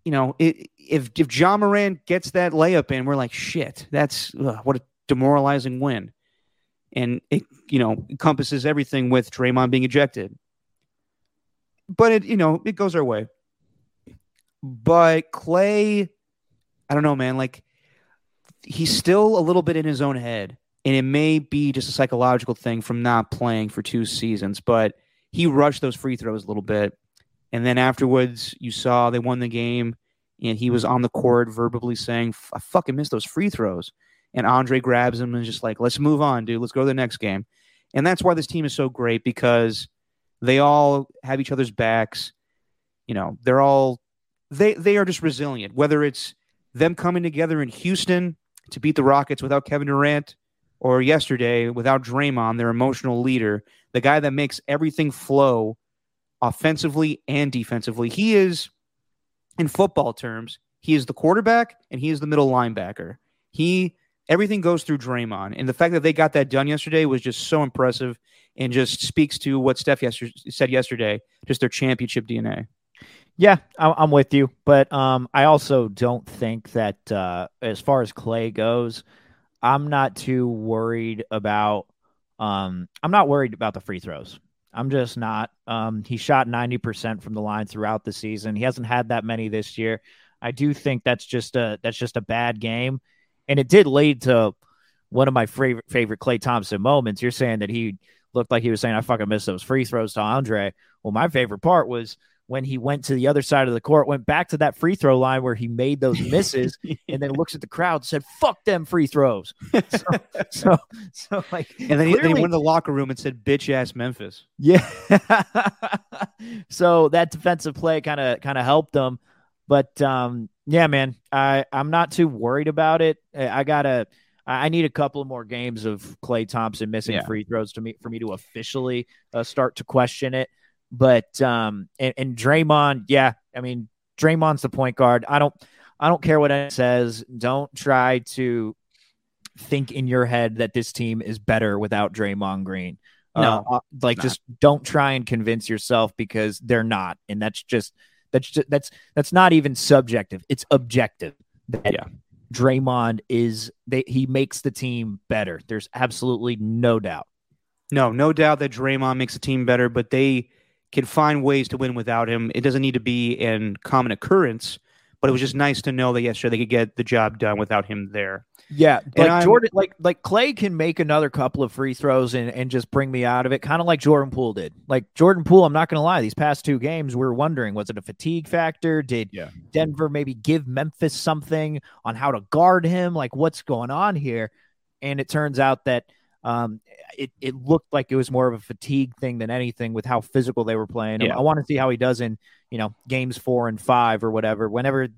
you know, it, if if Ja Morant gets that layup in, we're like, shit, that's ugh, what a demoralizing win. And it, you know, encompasses everything with Draymond being ejected. But it, you know, it goes our way. But Klay, I don't know, man. Like he's still a little bit in his own head, and it may be just a psychological thing from not playing for two seasons. But he rushed those free throws a little bit, and then afterwards, you saw they won the game, and he was on the court verbally saying, "I fucking missed those free throws." And Andre grabs him and just like, "Let's move on, dude. Let's go to the next game." And that's why this team is so great because They all have each other's backs. You know, they're all they they are just resilient. Whether it's them coming together in Houston to beat the Rockets without Kevin Durant, or yesterday without Draymond, their emotional leader, the guy that makes everything flow offensively and defensively. He is, in football terms, he is the quarterback and he is the middle linebacker. He everything goes through Draymond, and the fact that they got that done yesterday was just so impressive and just speaks to what Steph yester- said yesterday, just their championship DNA. Yeah, I'm with you, but um, I also don't think that uh, as far as Klay goes, I'm not too worried about. Um, I'm not worried about the free throws. I'm just not. Um, he shot 90% from the line throughout the season. He hasn't had that many this year. I do think that's just a that's just a bad game, and it did lead to one of my favorite favorite Klay Thompson moments. You're saying that he looked like he was saying I fucking missed those free throws to Andre. Well, my favorite part was when he went to the other side of the court, went back to that free throw line where he made those misses, and then looks at the crowd and said, "Fuck them free throws." So, so, so like, and then he, then he went in the locker room and said, "Bitch ass Memphis." Yeah. so that defensive play kind of kind of helped them, but um, yeah, man, I I'm not too worried about it. I gotta. I need a couple of more games of Klay Thompson missing yeah. free throws to me for me to officially uh, start to question it. But um, and, and Draymond, yeah, I mean, Draymond's the point guard. I don't, I don't care what it says. Don't try to think in your head that this team is better without Draymond Green. No, uh, like just don't try and convince yourself because they're not, and that's just that's just, that's that's not even subjective. It's objective. That yeah. Draymond is they he makes the team better. There's absolutely no doubt. No, no doubt that Draymond makes the team better, but they can find ways to win without him. It doesn't need to be in common occurrence, but it was just nice to know that yesterday they could get the job done without him there. Yeah, like Jordan, like like Klay can make another couple of free throws and, and just bring me out of it, kind of like Jordan Poole did. Like Jordan Poole, I'm not going to lie, these past two games, we are wondering was it a fatigue factor? Did yeah. Denver maybe give Memphis something on how to guard him? Like what's going on here? And it turns out that um, it, it looked like it was more of a fatigue thing than anything with how physical they were playing. Yeah. I want to see how he does in, you know, games four and five or whatever, whenever,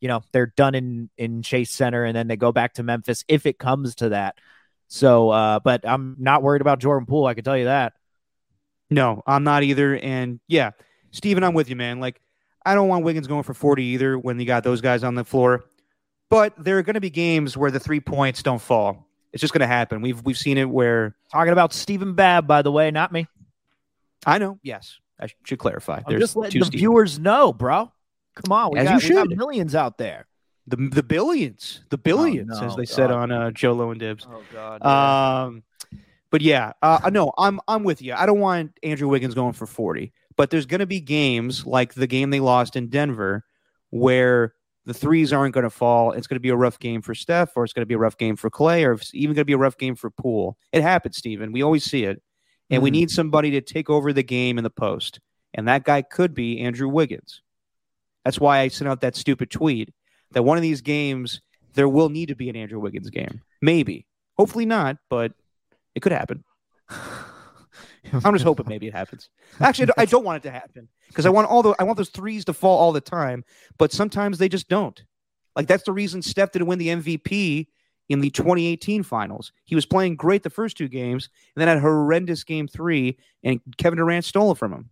you know, they're done in, in Chase Center and then they go back to Memphis if it comes to that. So, uh, but I'm not worried about Jordan Poole. I can tell you that. No, I'm not either. And yeah, Steven, I'm with you, man. Like, I don't want Wiggins going for 40 either when you got those guys on the floor. But there are going to be games where the three points don't fall. It's just going to happen. We've we've seen it where talking about Stephen Babb, by the way, not me. I know. Yes, I should clarify. I'm There's just letting the viewers know, bro. Come on, we, As got, you should. We millions out there. The the billions, the billions, oh, no, as they God. said on uh, Joe Low and Dibs. Oh God. Um, but yeah, uh, no, I'm I'm with you. I don't want Andrew Wiggins going for 40, but there's going to be games like the game they lost in Denver where the threes aren't going to fall. It's going to be a rough game for Steph, or it's going to be a rough game for Klay, or it's even going to be a rough game for Poole. It happens, Steven. We always see it. And mm we need somebody to take over the game in the post. And that guy could be Andrew Wiggins. That's why I sent out that stupid tweet that one of these games, there will need to be an Andrew Wiggins game. Maybe. Hopefully not, but it could happen. I'm just hoping maybe it happens. Actually, I don't want it to happen because I want all the I want those threes to fall all the time, but sometimes they just don't. Like that's the reason Steph didn't win the MVP in the 2018 finals. He was playing great the first two games, and then had a horrendous game three, and Kevin Durant stole it from him.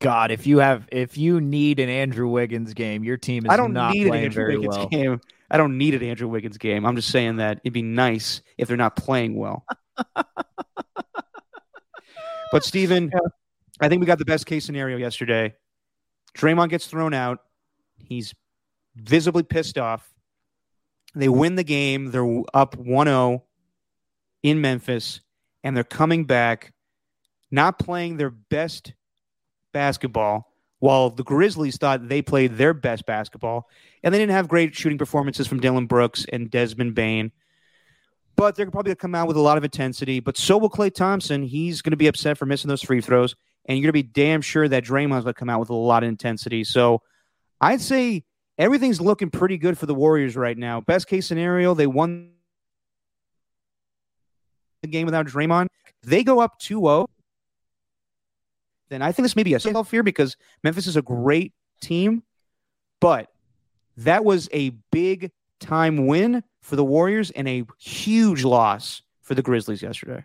God, if you have if you need an Andrew Wiggins game, your team is I don't not need playing an Andrew very Wiggins well. game. I don't need an Andrew Wiggins game. I'm just saying that it'd be nice if they're not playing well. But Steven, yeah. I think we got the best case scenario yesterday. Draymond gets thrown out. He's visibly pissed off. They win the game. They're up 1-0 in Memphis, and they're coming back, not playing their best basketball, while the Grizzlies thought they played their best basketball, and they didn't have great shooting performances from Dillon Brooks and Desmond Bane but they're probably going to come out with a lot of intensity. But so will Klay Thompson. He's going to be upset for missing those free throws, and you're going to be damn sure that Draymond's going to come out with a lot of intensity. So I'd say everything's looking pretty good for the Warriors right now. Best case scenario, they won the game without Draymond. They go up 2 0. then I think this may be a self fear because Memphis is a great team, but that was a big time win for the Warriors and a huge loss for the Grizzlies yesterday.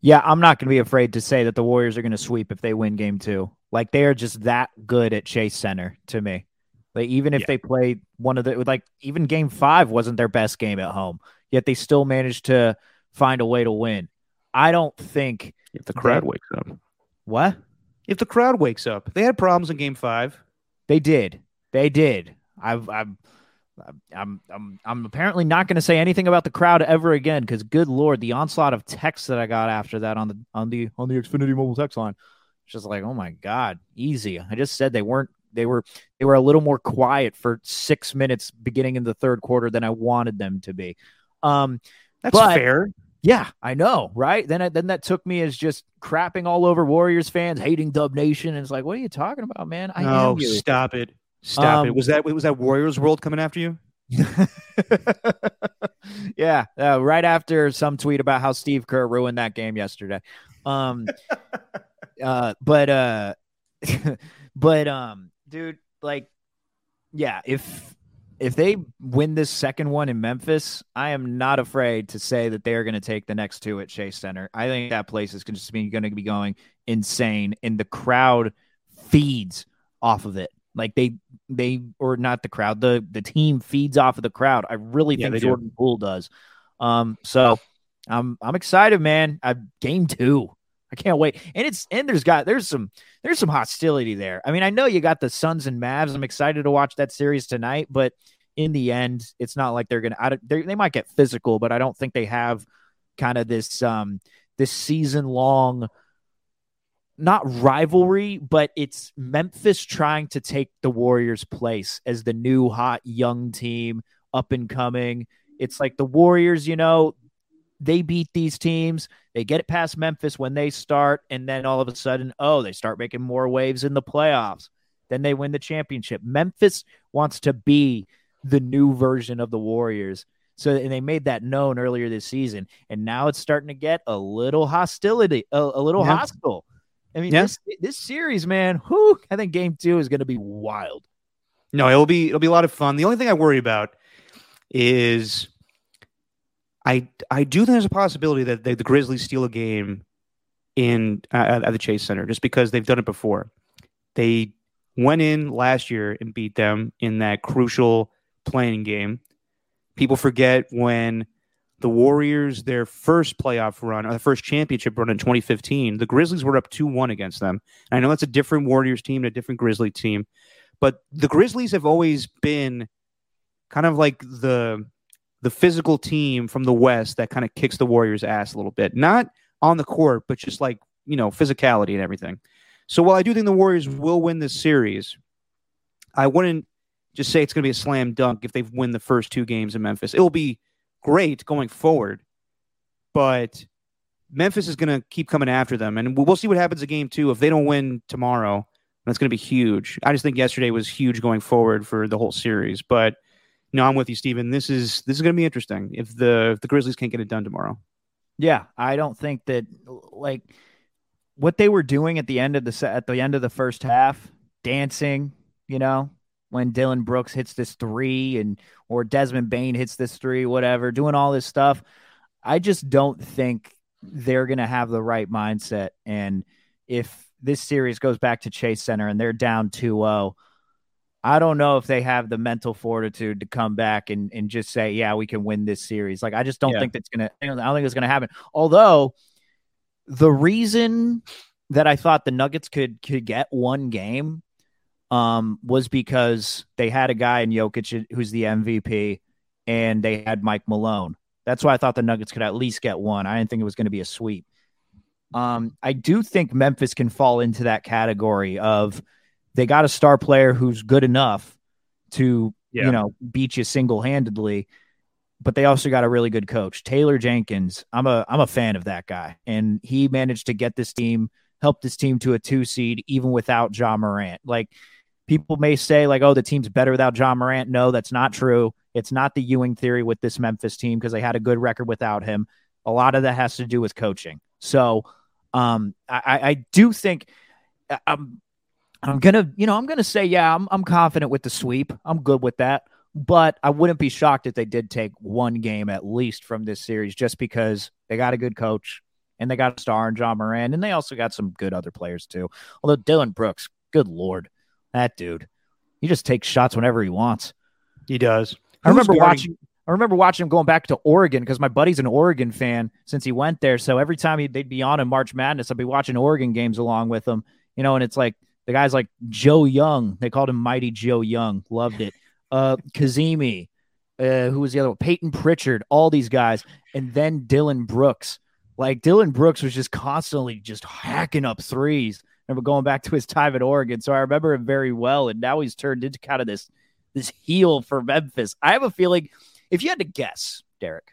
Yeah, I'm not going to be afraid to say that the Warriors are going to sweep if they win game two. Like they are just that good at Chase Center to me. Like even if Yeah. they play one of the like even game five wasn't their best game at home, yet they still managed to find a way to win. I don't think If the crowd That- wakes up. what If the crowd wakes up. They had problems in game five. they did. They did. I've I'm I'm I'm I'm apparently not going to say anything about the crowd ever again because good lord, the onslaught of texts that I got after that on the on the on the Xfinity mobile text line, it's just like oh my god, easy. I just said they weren't they were they were a little more quiet for six minutes beginning in the third quarter than I wanted them to be. Um, That's But- fair. yeah, I know, right? Then I, then that took me as just crapping all over Warriors fans, hating Dub Nation, and it's like, what are you talking about, man? I oh, you. stop it. Stop Um, it. Was that was that Warriors World coming after you? yeah, uh, right after some tweet about how Steve Kerr ruined that game yesterday. Um, uh, but uh, but um, dude, like, yeah, if if they win this second one in Memphis, I am not afraid to say that they are going to take the next two at Chase Center. I think that place is just going to be going insane, and the crowd feeds off of it. Like they they or not the crowd, the the team feeds off of the crowd. I really Yeah, think they do. Jordan Poole does. Um, so I'm I'm excited, man. I game two. I can't wait. And it's and there's got there's some there's some hostility there. I mean, I know you got the Suns and Mavs. I'm excited to watch that series tonight, but in the end, it's not like they're gonna. I don't, they're, they might get physical, but I don't think they have kind of this um this season long not rivalry, but it's Memphis trying to take the Warriors' place as the new hot young team up and coming. It's like the Warriors, you know, they beat these teams, they get it past Memphis when they start, and then all of a sudden, oh, they start making more waves in the playoffs. Then they win the championship. Memphis wants to be the new version of the Warriors. So, and they made that known earlier this season, and now it's starting to get a little hostility, a, a little Yeah. hostile. I mean, Yeah. this this series, man, whew, I think game two is going to be wild. No, it'll be it'll be a lot of fun. The only thing I worry about is I I do think there's a possibility that the, the Grizzlies steal a game in uh, at, at the Chase Center just because they've done it before. They went in last year and beat them in that crucial play-in game. People forget when the Warriors their first playoff run or the first championship run in 2015, the Grizzlies were up 2-1 against them. And I know that's a different Warriors team and a different Grizzly team, but the Grizzlies have always been kind of like the the physical team from the West that kind of kicks the Warriors' ass a little bit. Not on the court, but just like, you know, physicality and everything. So while I do think the Warriors will win this series, I wouldn't just say it's going to be a slam dunk if they win the first two games in Memphis. It will be great going forward, but Memphis is going to keep coming after them, and we'll see what happens in game two. If they don't win tomorrow, that's going to be huge. I just think yesterday was huge going forward for the whole series. But no, I'm with you, Steven. This is this is going to be interesting if the if the Grizzlies can't get it done tomorrow. Yeah, I don't think that like what they were doing at the end of the se- at the end of the first half, dancing, you know, when Dillon Brooks hits this three and or Desmond Bane hits this three, whatever, doing all this stuff. I just don't think they're going to have the right mindset. And if this series goes back to Chase Center and they're down 2-0, I don't know if they have the mental fortitude to come back and, and just say, yeah, we can win this series. Like, I just don't Yeah. think that's going to, I don't think it's going to happen. Although the reason that I thought the Nuggets could, could get one game um, was because they had a guy in Jokic who's the MVP and they had Mike Malone. That's why I thought the Nuggets could at least get one. I didn't think it was going to be a sweep. Um, I do think Memphis can fall into that category of they got a star player who's good enough to Yeah. you know beat you single handedly, but they also got a really good coach, Taylor Jenkins. I'm a I'm a fan of that guy, and he managed to get this team, help this team to a two seed even without Ja Morant. Like people may say, like, oh, the team's better without Ja Morant. No, that's not true. It's not the Ewing theory with this Memphis team because they had a good record without him. A lot of that has to do with coaching. So um, I, I do think I'm I'm gonna, you know, I'm gonna say, yeah, I'm I'm confident with the sweep. I'm good with that. But I wouldn't be shocked if they did take one game at least from this series, just because they got a good coach and they got a star in Ja Morant, and they also got some good other players too. Although Dillon Brooks, good lord, that dude, he just takes shots whenever he wants. He does. I remember guarding- watching. I remember watching him going back to Oregon because my buddy's an Oregon fan since he went there. So every time he, they'd be on in March Madness, I'd be watching Oregon games along with him. You know, and it's like the guy's like Joe Young. They called him Mighty Joe Young. Loved it. Uh, Kazemi, uh, who was the other one? Payton Pritchard. All these guys, and then Dillon Brooks. Like Dillon Brooks was just constantly just hacking up threes. Remember going back to his time at Oregon, so I remember him very well. And now he's turned into kind of this this heel for Memphis. I have a feeling, if you had to guess, Derek,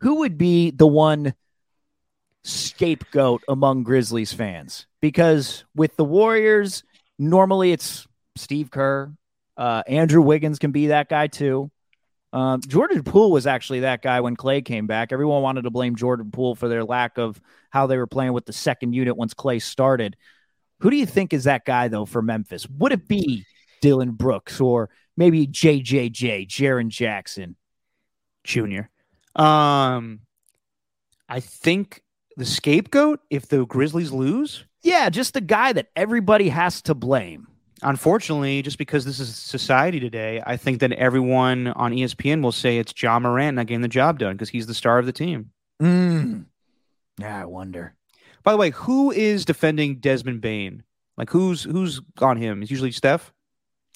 who would be the one scapegoat among Grizzlies fans? Because with the Warriors, normally it's Steve Kerr. Uh, Andrew Wiggins can be that guy too. Um, Jordan Poole was actually that guy when Klay came back. Everyone wanted to blame Jordan Poole for their lack of how they were playing with the second unit once Klay started. Who do you think is that guy though for Memphis? Would it be Dillon Brooks or maybe JJJ, Jaren Jackson? Junior. Um, I think the scapegoat if the Grizzlies lose. Yeah, just the guy that everybody has to blame. Unfortunately, just because this is society today, I think that everyone on ESPN will say it's Ja Morant not getting the job done because he's the star of the team. Mm. Yeah, I wonder. By the way, who is defending Desmond Bane? Like who's who's on him? It's usually Steph.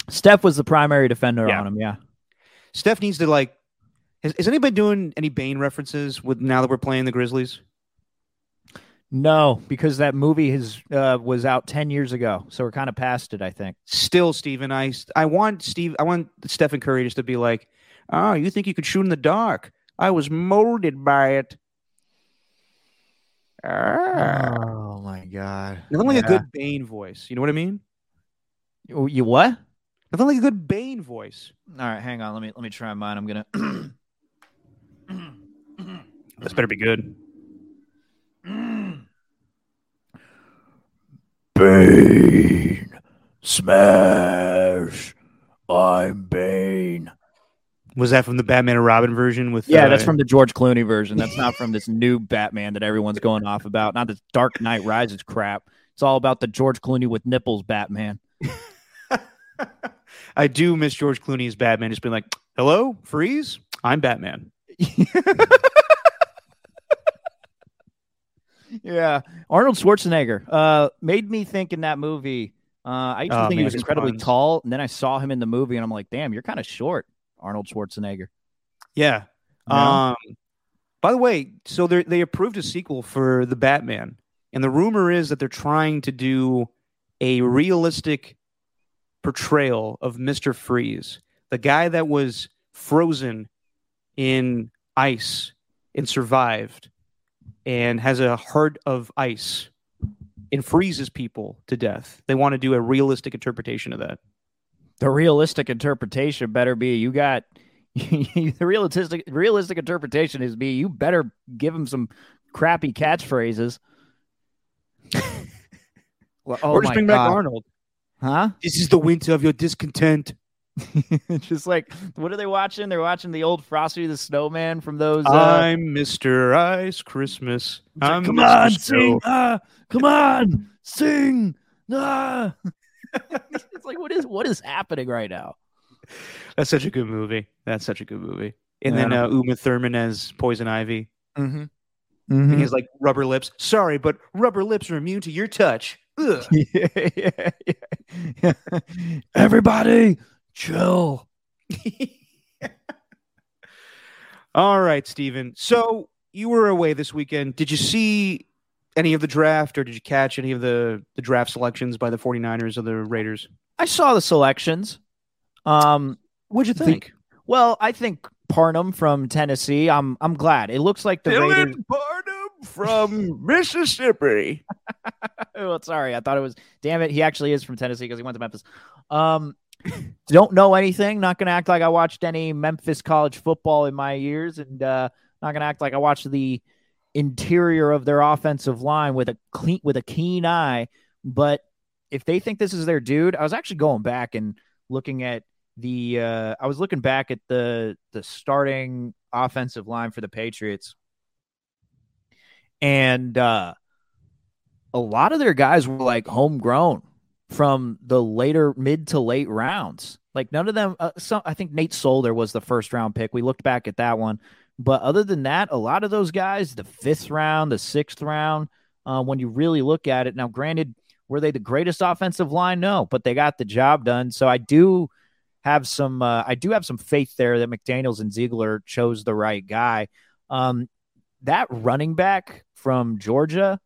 Steph was the primary defender Yeah. on him. Yeah. Steph needs to like. Is, is anybody doing any Bane references with now that we're playing the Grizzlies? No, because that movie has uh, was out ten years ago, so we're kind of past it. I think. Still, Steven, I I want Steve. I want Stephen Curry just to be like, "Oh, you think you could shoot in the dark? I was molded by it." Ah. Oh my god! Nothing like a good Bane voice. You know what I mean? You, you what? Nothing like a good Bane voice. All right, hang on. Let me let me try mine. I'm gonna. This better be good. Bane, smash. I'm Bane. Was that from the Batman and Robin version? With Yeah, uh, that's from the George Clooney version. That's not from this new Batman that everyone's going off about. Not this Dark Knight Rises crap. It's all about the George Clooney with nipples Batman. I do miss George Clooney's Batman. Just being like, "Hello, freeze! I'm Batman." Yeah, Arnold Schwarzenegger uh, made me think in that movie. Uh, I used to Oh, think he was incredibly puns. tall, and then I saw him in the movie, and I'm like, damn, you're kind of short, Arnold Schwarzenegger. Yeah. No? Um. By the way, so they they approved a sequel for the Batman, and the rumor is that they're trying to do a realistic portrayal of Mister Freeze, the guy that was frozen in ice and survived, and has a heart of ice and freezes people to death. They want to do a realistic interpretation of that. The realistic interpretation better be you got the realistic realistic interpretation is be you better give him some crappy catchphrases. Well, oh or just my bring back Arnold. huh? This is the winter of your discontent. It's just like what are they watching? They're watching the old Frosty the Snowman from those. Uh, I'm Mr. Ice Christmas. I'm come Mr. on, Snow." sing! Ah, come on, sing! Ah. it's like what is what is happening right now? That's such a good movie. That's such a good movie. And Yeah. then uh, Uma Thurman as Poison Ivy. Mm-hmm. And he's like rubber lips. Sorry, but rubber lips are immune to your touch. Yeah, yeah, yeah. Everybody, chill. All right, Steven. So you were away this weekend. Did you see any of the draft or did you catch any of the, the draft selections by the 49ers or the Raiders? I saw the selections. Um, What'd you The- think? well, I think Parham from Tennessee. I'm I'm glad. It looks like the Raiders. Barnum from Mississippi. oh, sorry. I thought it was. Damn it. He actually is from Tennessee because he went to Memphis. Um, don't know anything. Not gonna act like I watched any Memphis college football in my years, and uh, not gonna act like I watched the interior of their offensive line with a clean with a keen eye. But if they think this is their dude, I was actually going back and looking at the uh I was looking back at the the starting offensive line for the Patriots. And uh a lot of their guys were like homegrown from the later mid to late rounds. Like none of them uh, some I think Nate Solder was the first round pick. We looked back at that one. But other than that, a lot of those guys, the fifth round, the sixth round, uh, when you really look at it. Now, granted, were they the greatest offensive line? No, but they got the job done. So I do have some uh, I do have some faith there that McDaniels and Ziegler chose the right guy. Um, that running back from Georgia,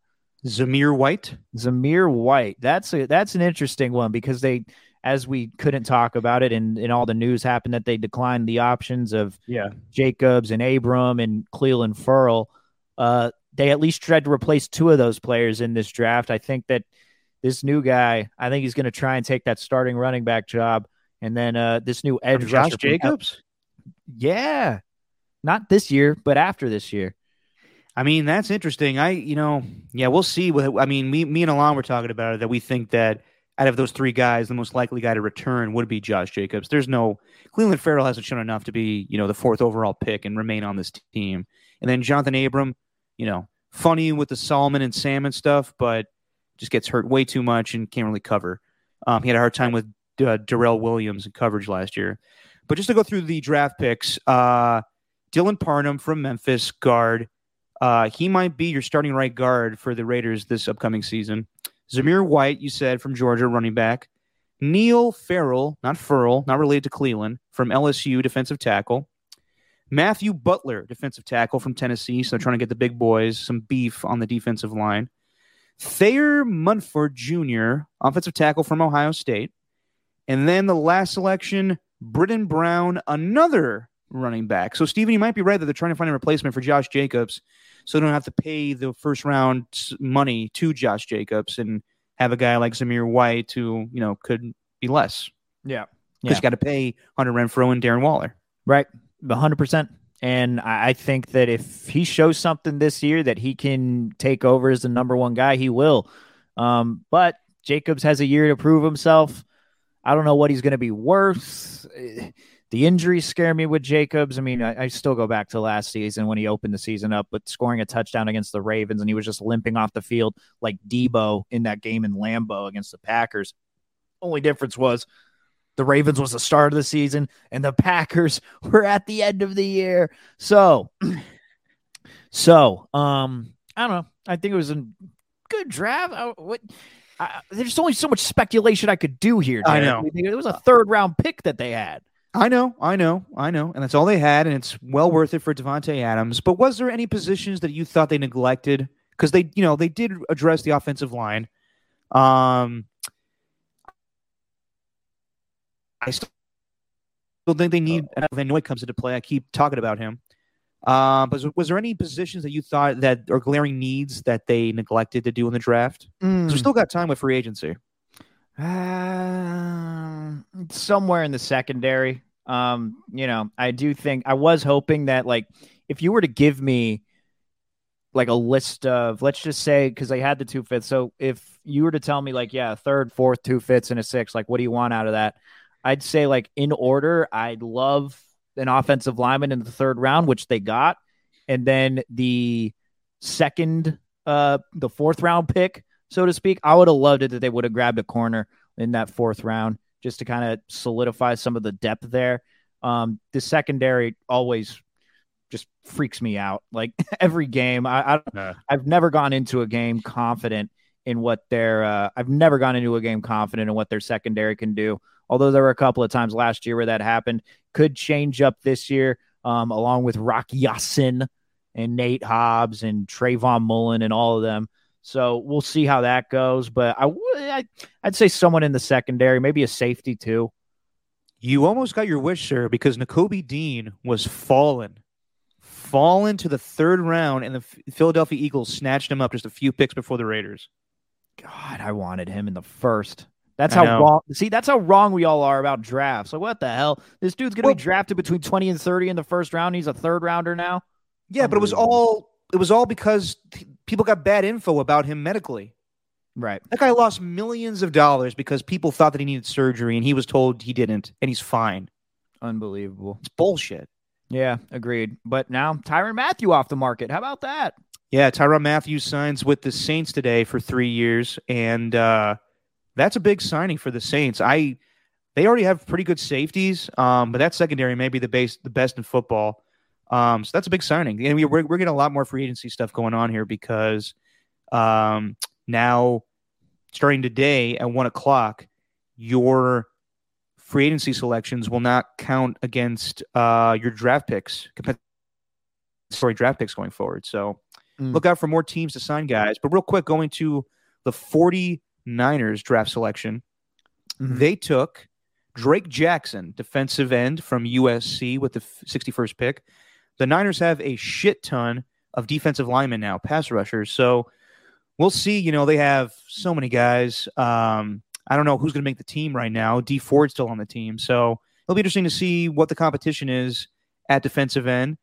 Zamir White. Zamir White. That's a that's an interesting one because they as we couldn't talk about it and, and all the news happened that they declined the options of Yeah. Jacobs and Abram and Cleveland Furl. Uh, they at least tried to replace two of those players in this draft. I think that this new guy, I think he's going to try and take that starting running back job. And then uh, this new edge Josh Jacobs. yeah, not this year, but after this year. I mean, that's interesting. I, you know, yeah, we'll see. I mean, me, me and Alon were talking about it that we think that out of those three guys, the most likely guy to return would be Josh Jacobs. There's no Cleveland Farrell hasn't shown enough to be, you know, the fourth overall pick and remain on this team. And then Jonathan Abram, you know, funny with the Solomon and Salmon stuff, but just gets hurt way too much and can't really cover. Um, he had a hard time with uh, Darrell Williams in coverage last year. But just to go through the draft picks, uh, Dylan Parham from Memphis, guard. Uh, he might be your starting right guard for the Raiders this upcoming season. Zamir White, you said from Georgia, running back. Neil Farrell, not Furl, not related to Cleveland, from LSU, defensive tackle. Matthew Butler, defensive tackle from Tennessee. So they're trying to get the big boys some beef on the defensive line. Thayer Munford Jr., offensive tackle from Ohio State. And then the last selection, Brittain Brown, another running back. So, Steven, you might be right that they're trying to find a replacement for Josh Jacobs so they don't have to pay the first round money to Josh Jacobs and have a guy like Zamir White who, you know, could be less. Yeah. Because Yeah. you got to pay Hunter Renfrow and Darren Waller. Right. 100%. And I think that if he shows something this year that he can take over as the number one guy, he will. Um, but Jacobs has a year to prove himself. I don't know what he's going to be worth. The injuries scare me with Jacobs. I mean, I, I still go back to last season when he opened the season up with scoring a touchdown against the Ravens and he was just limping off the field like Deebo in that game in Lambeau against the Packers. Only difference was the Ravens was the start of the season and the Packers were at the end of the year. So, so, um, I don't know. I think it was a good draft. I, what, I, there's only so much speculation I could do here. I know. It was a third round pick that they had. I know, I know, I know. And that's all they had, and it's well worth it for Davante Adams. But was there any positions that you thought they neglected? Because they, you know, they did address the offensive line. Um, I still think they need. And Van Noy comes into play. I keep talking about him. Um, but was, there any positions that you thought that are glaring needs that they neglected to do in the draft? 'Cause we still got time with free agency. Uh, somewhere in the secondary. Um, you know, I do think I was hoping that like if you were to give me like a list of let's just say because I had the two fifths. So if you were to tell me like, yeah, third, fourth, two fifths, and a six, like what do you want out of that? I'd say like in order, I'd love an offensive lineman in the third round, which they got, and then the second, uh, the fourth round pick, so to speak. I would have loved it that they would have grabbed a corner in that fourth round just to kind of solidify some of the depth there. Um, the secondary always just freaks me out. Like every game, I, I Yeah. I've never gone into a game confident in what their uh, I've never gone into a game confident in what their secondary can do. Although there were a couple of times last year where that happened, could change up this year, um, along with Rock Ya-Sin and Nate Hobbs and Trayvon Mullen and all of them. So we'll see how that goes. But I would I, I'd say someone in the secondary, maybe a safety too. You almost got your wish, sir, because Nakobe Dean was fallen, fallen to the third round, and the Philadelphia Eagles snatched him up just a few picks before the Raiders. God, I wanted him in the first. That's I how know. wrong. See, that's how wrong we all are about drafts. Like, what the hell? This dude's gonna Well- be drafted between twenty and thirty in the first round. He's a third rounder now. Yeah, but it was all it was all because people got bad info about him medically. Right. That guy lost millions of dollars because people thought that he needed surgery and he was told he didn't and he's fine. Unbelievable. It's bullshit. Yeah, agreed. But now Tyrann Mathieu off the market. How about that? Yeah, Tyrann Matthews signs with the Saints today for three years, and uh, that's a big signing for the Saints. I they already have pretty good safeties, um, but that secondary may be the base the best in football. Um, so that's a big signing, and we, we're we're getting a lot more free agency stuff going on here because um, now starting today at one o'clock, your free agency selections will not count against uh, your draft picks, compensatory draft picks going forward. So Mm. look out for more teams to sign guys. But real quick, going to the 49ers draft selection, Mhm. they took Drake Jackson, defensive end from USC, with the 61st pick. The Niners have a shit ton of defensive linemen now, pass rushers. So we'll see. You know, they have so many guys. Um, I don't know who's going to make the team right now. D Ford's still on the team. So it'll be interesting to see what the competition is at defensive end.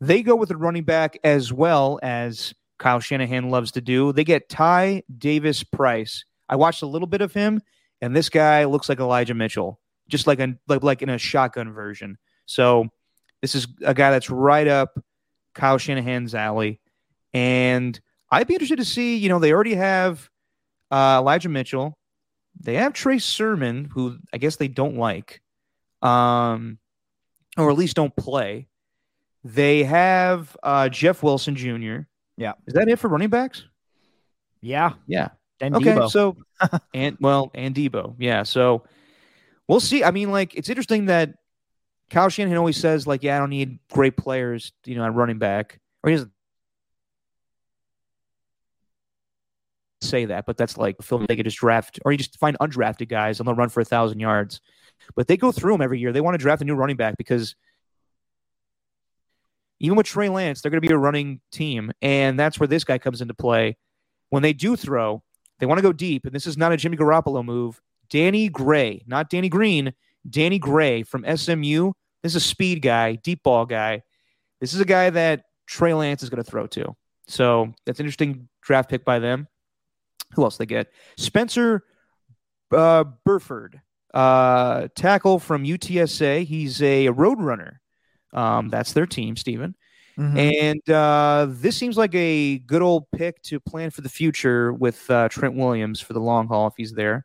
They go with the running back as well as Kyle Shanahan loves to do. They get Ty Davis Price. I watched a little bit of him, and this guy looks like Elijah Mitchell, just like a like like in a shotgun version. So this is a guy that's right up Kyle Shanahan's alley, and I'd be interested to see. You know, they already have uh, Elijah Mitchell. They have Trey Sermon, who I guess they don't like, um, or at least don't play. They have uh, Jeff Wilson Jr. Yeah. is that it for running backs? Yeah. Yeah. And Okay, Deebo. so and well, and Deebo, yeah. So we'll see. I mean, like it's interesting that Kyle Shanahan always says, like, yeah, I don't need great players, you know, at running back, or he doesn't say that, but that's like a film They could just draft, or you just find undrafted guys and they'll run for a thousand yards. But they go through them every year. They want to draft a new running back because even with Trey Lance, they're going to be a running team, and that's where this guy comes into play. When they do throw, they want to go deep, and this is not a Jimmy Garoppolo move. Danny Gray, not Danny Green, Danny Gray from SMU. This is a speed guy, deep ball guy. This is a guy that Trey Lance is going to throw to. So that's an interesting draft pick by them. Who else they get? Spencer uh, Burford, uh, tackle from UTSA. He's a road runner. Um, that's their team, Stephen. Mhm. And uh, this seems like a good old pick to plan for the future with uh, Trent Williams for the long haul if he's there.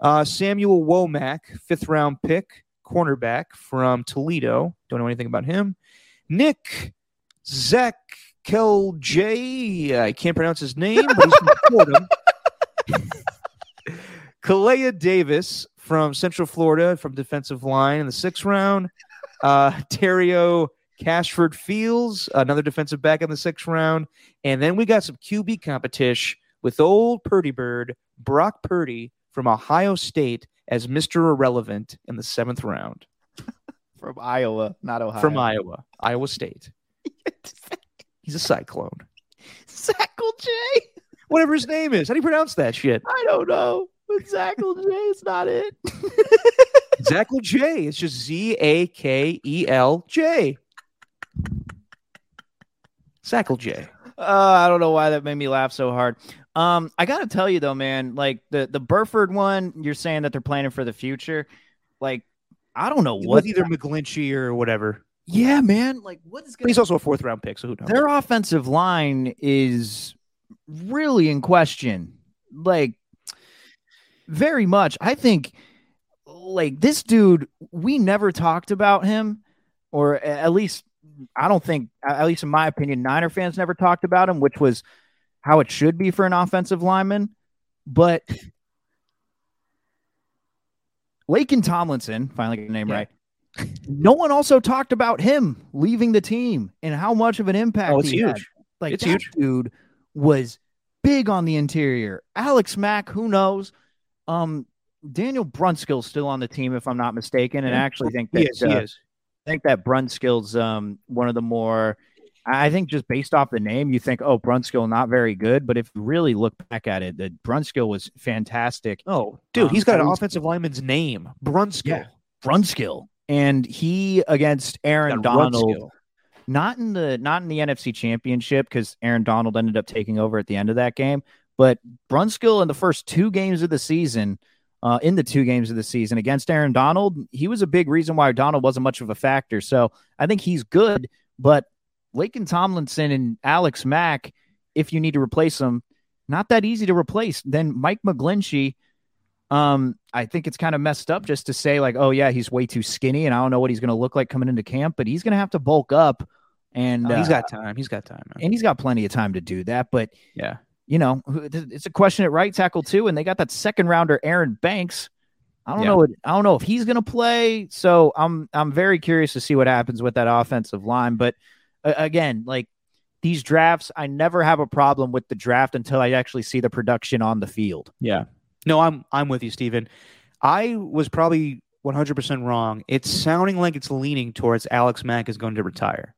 Uh, Samuel Womack, fifth round pick, cornerback from Toledo. Don't know anything about him. Nick Zach J. I can't pronounce his name, but he's from Fordham. Kalea Davis from Central Florida from defensive line in the sixth round. Uh, Terrio Cashford Fields, another defensive back in the sixth round. And then we got some QB competition with old Purdy Bird, Brock Purdy from Ohio State as Mr. Irrelevant in the seventh round From Iowa, not Ohio. from Iowa, Iowa State. He's a cyclone. Zackle J. Whatever his name is. How do you pronounce that shit? I don't know. But Zackle J is not it. Zackle J. It's just Z A K E L J. Zackle J. Uh, I don't know why that made me laugh so hard. Um, I gotta tell you though, man, like the the Burford one, you're saying that they're planning for the future. Like, I don't know With what. either McGlinchey or whatever. yeah, man. Like, what is But going? he's also a fourth round pick, so who knows? Their offensive line is really in question. Like, very much. I think, like this dude, we never talked about him, or at least I don't think, at least in my opinion, Niner fans never talked about him, which was how it should be for an offensive lineman. But Laken Tomlinson, finally got the name Yeah. right. No one also talked about him leaving the team and how much of an impact Oh, it's he had. huge. Like It's that huge. dude was big on the interior. Alex Mack, who knows? Um, Daniel Brunskill's still on the team, if I'm not mistaken, and I actually think that He is. He uh, is. I think that Brunskill's um one of the more. I think just based off the name, you think, oh, Brunskill not very good, but if you really look back at it, that Brunskill was fantastic. Oh, dude, Um, he's got an offensive lineman's name, Brunskill. Yeah. Brunskill, and he against Aaron Donald. Brunskill. not in the not in the NFC Championship because Aaron Donald ended up taking over at the end of that game. But Brunskill in the first two games of the season, uh, in the two games of the season against Aaron Donald, he was a big reason why Donald wasn't much of a factor. So I think he's good, but Laken Tomlinson and Alex Mack, if you need to replace them, not that easy to replace. Then Mike McGlinchey, um, I think it's kind of messed up just to say like, oh yeah, he's way too skinny, and I don't know what he's going to look like coming into camp, but he's going to have to bulk up, and Oh, he's uh, got time. He's got time. man. and he's got plenty of time to do that. But Yeah. you know, it's a question at right tackle too, and they got that second rounder Aaron Banks. I don't Yeah. know. I don't know if he's going to play. So I'm I'm very curious to see what happens with that offensive line. But again, like these drafts, I never have a problem with the draft until I actually see the production on the field. Yeah. No, I'm I'm with you, Steven. I was probably 100% wrong. It's sounding like it's leaning towards Alex Mack is going to retire.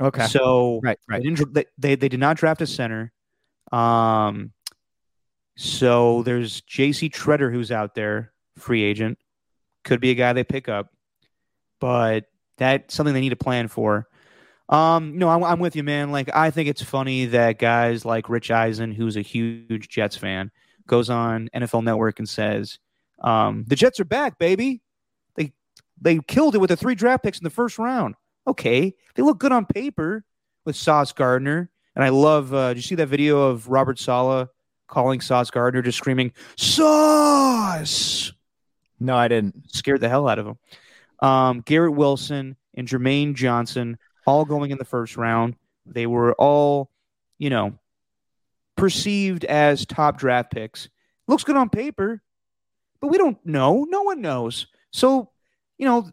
Okay. So right. they, Right. they, they they did not draft a center. Um, so there's J.C. Tretter who's out there, free agent, could be a guy they pick up, but that's something they need to plan for. Um, no, I'm, I'm with you, man. Like I think it's funny that guys like Rich Eisen, who's a huge Jets fan, goes on NFL Network and says, um, "The Jets are back, baby. They they killed it with the three draft picks in the first round. Okay, they look good on paper with Sauce Gardner, and I love. Uh, did you see that video of Robert Saleh calling Sauce Gardner, just screaming Sauce? No, I didn't. Scared the hell out of him. Um, Garrett Wilson and Jermaine Johnson all going in the first round. They were all, you know, perceived as top draft picks. Looks good on paper, but we don't know. No one knows. So, you know,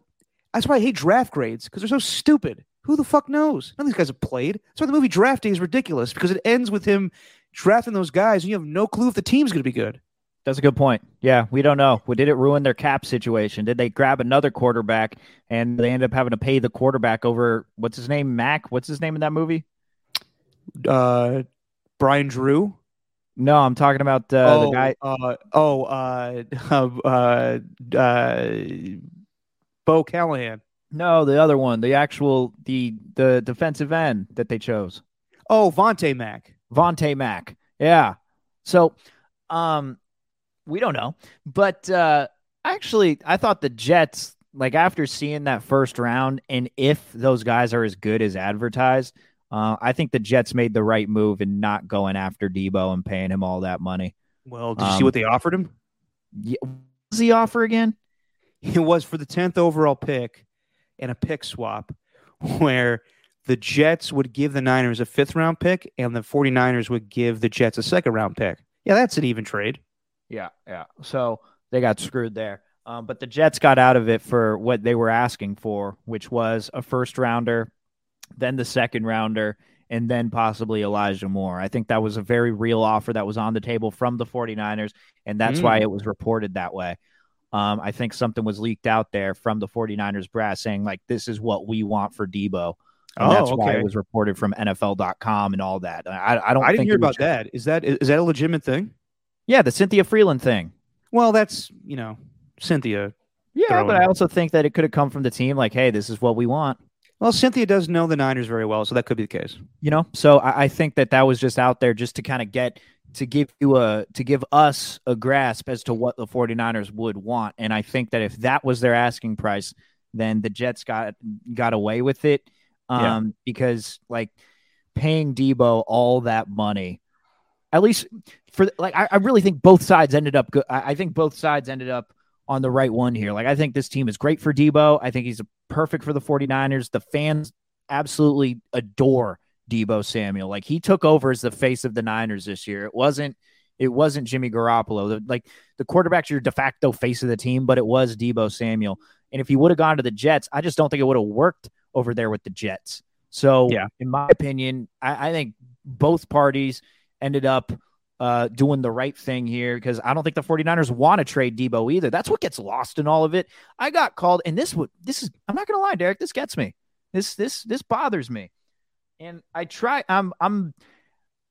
that's why I hate draft grades because they're so stupid. Who the fuck knows? None of these guys have played. That's why the movie Draft Day is ridiculous because it ends with him drafting those guys and you have no clue if the team's going to be good. That's a good point. Yeah, we don't know. Did it ruin their cap situation? Did they grab another quarterback and they end up having to pay the quarterback over what's his name? Mac? What's his name in that movie? Uh, Brian Drew. No, I'm talking about uh, the guy. Uh, oh, uh, uh, uh, Bo Callahan. No, the other one, the actual the the defensive end that they chose, Oh, Vontae Mack. Vontae Mack. Yeah. So, um, we don't know, but uh, actually, I thought the Jets, like after seeing that first round, and if those guys are as good as advertised, uh, I think the Jets made the right move in not going after Deebo and paying him all that money. Well, did you see Um, what they offered him? Yeah, what was the offer again? It was for the 10th overall pick and a pick swap where the Jets would give the Niners a fifth round pick and the 49ers would give the Jets a second round pick. Yeah, that's an even trade. Yeah, yeah. So they got screwed there. Um, but the Jets got out of it for what they were asking for, which was a first rounder, then the second rounder, and then possibly Elijah Moore. I think that was a very real offer that was on the table from the 49ers, and that's Mm. why it was reported that way. Um, I think something was leaked out there from the 49ers brass saying, like, this is what we want for Deebo. And Oh, that's why it was reported from NFL.com and all that. I, I don't I didn't hear about that. Is that is that a legitimate thing? Yeah, the Cynthia Frelund thing. Well, that's, you know, Cynthia. Yeah, but. I also think that it could have come from the team. Like, hey, this is what we want. Well, Cynthia does know the Niners very well, so that could be the case. You know, so I, I think that that was just out there just to kind of get to give you a to give us a grasp as to what the 49ers would want. And I think that if that was their asking price, then the Jets got got away with it. Um, Yeah. because like paying Deebo all that money, at least for like I, I really think both sides ended up good. I, I think both sides ended up on the right one here. Like I think this team is great for Deebo. I think he's perfect for the 49ers. The fans absolutely adore Deebo Samuel. Like he took over as the face of the Niners this year. It wasn't it wasn't Jimmy Garoppolo. The, like the quarterback's your de facto face of the team, but it was Deebo Samuel. And if he would have gone to the Jets, I just don't think it would have worked over there with the Jets. So, Yeah. in my opinion, I, I think both parties ended up uh, doing the right thing here because I don't think the 49ers want to trade Deebo either. That's what gets lost in all of it. I got called, and this would this is I'm not gonna lie, Derek, this gets me. This this this bothers me. And I try I'm I'm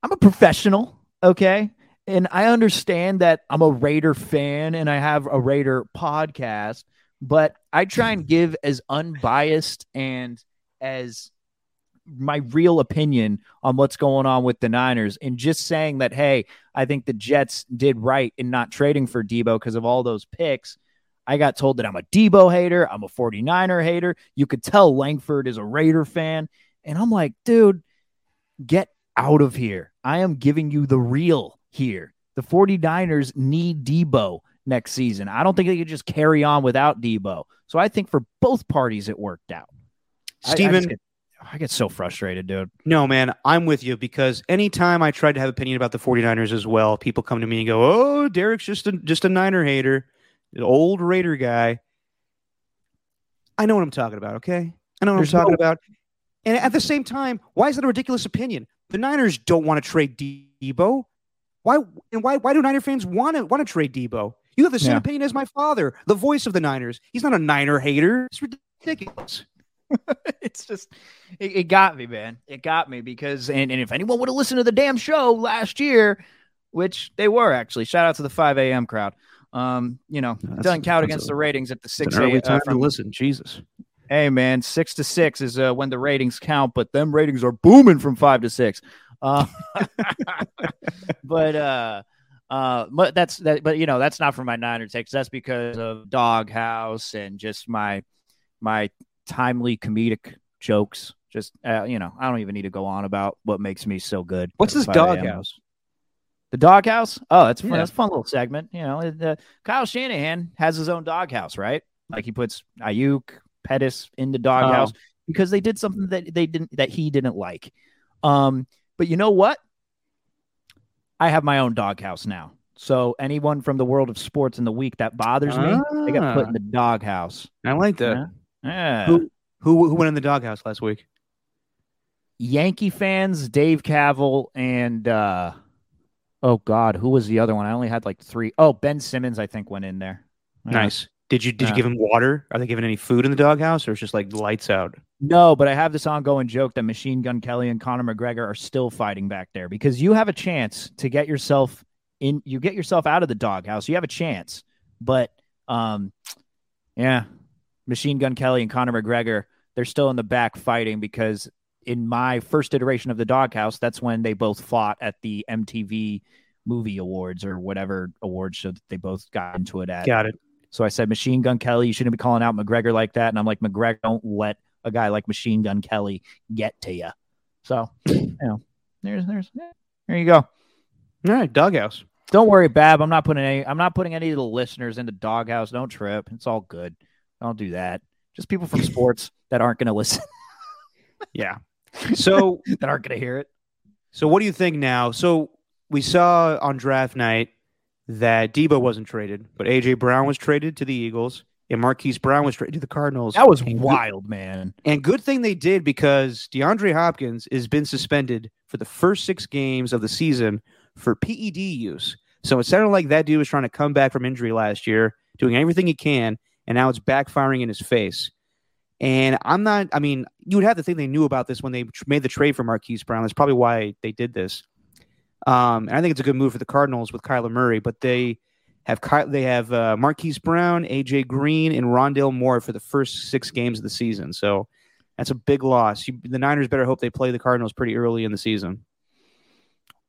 I'm a professional, okay? And I understand that I'm a Raider fan and I have a Raider podcast, but I try and give as unbiased and as my real opinion on what's going on with the Niners and just saying that hey, I think the Jets did right in not trading for Deebo because of all those picks. I got told that I'm a Deebo hater, I'm a 49er hater. You could tell Langford is a Raider fan, and I'm like, dude, get out of here. I am giving you the real here. The 49ers need Deebo next season. I don't think they could just carry on without Deebo. So I think for both parties it worked out. Steven, I get so frustrated, dude. No, man, I'm with you because anytime I tried to have opinion about the 49ers as well, people come to me and go, "Oh, Derek's just a just a Niner hater, an old Raider guy." I know what I'm talking about, okay? I know what There's I'm talking no- about. And at the same time, why is that a ridiculous opinion? The Niners don't want to trade Deebo. Why and why why do Niner fans want to want to trade Deebo? You have the same Yeah. opinion as my father, the voice of the Niners. He's not a Niner hater. It's ridiculous. it's just it, it got me, man. It got me because and, and if anyone would have listened to the damn show last year, which they were actually, shout out to the 5 a.m. crowd. Um, you know, That's- doesn't count against a- the ratings at the six early uh, time to listen. Jesus. Hey man, six to six is uh, when the ratings count, but them ratings are booming from five to six. Uh, but uh, uh, but that's that. But you know, that's not for my Niner takes. That's because of Doghouse and just my my timely comedic jokes. Just uh, you know, I don't even need to go on about what makes me so good. What's this 5 a.m. doghouse? The doghouse? Oh, that's fun. Yeah. That's a fun little segment. You know, uh, Kyle Shanahan has his own doghouse, right? Like he puts Aiyuk, Pettis in the doghouse Oh. because they did something that they didn't that he didn't like. Um, but you know what? I have my own doghouse now. So anyone from the world of sports in the week that bothers me, they got put Ah. in the doghouse. I like that. Yeah. Who who who went in the doghouse last week? Yankee fans, Dave Cavill, and uh oh god, who was the other one? I only had like three. Oh, Ben Simmons, I think, went in there. Yeah. Nice. Did you did Yeah. you give him water? Are they giving any food in the doghouse, or it's just like lights out? No, but I have this ongoing joke that Machine Gun Kelly and Conor McGregor are still fighting back there because you have a chance to get yourself in. You get yourself out of the doghouse. You have a chance, but um, yeah, Machine Gun Kelly and Conor McGregor they're still in the back fighting because in my first iteration of the doghouse, that's when they both fought at the MTV Movie Awards or whatever award show that they both got into it at. Got it. So I said, Machine Gun Kelly, you shouldn't be calling out McGregor like that. And I'm like, McGregor, don't let a guy like Machine Gun Kelly get to you. So, you know, there's, there's, there you go. All right, doghouse. Don't worry, Bab. I'm not putting any, I'm not putting any of the listeners into doghouse. Don't trip. It's all good. Don't do that. Just people from sports that aren't going to listen, Yeah. So that aren't going to hear it. so what do you think now? So we saw on draft night that Debo wasn't traded, but AJ Brown was traded to the Eagles, and Marquise Brown was traded to the Cardinals. That was And good- wild, man. And good thing they did because DeAndre Hopkins has been suspended for the first six games of the season for PED use. So it sounded like that dude was trying to come back from injury last year, doing everything he can, and now it's backfiring in his face. And I'm not, I mean, you would have to think they knew about this when they made the trade for Marquise Brown. That's probably why they did this. Um, and I think it's a good move for the Cardinals with Kyler Murray, but they have they have uh, Marquise Brown, AJ Green, and Rondale Moore for the first six games of the season. So that's a big loss. You, the Niners better hope they play the Cardinals pretty early in the season.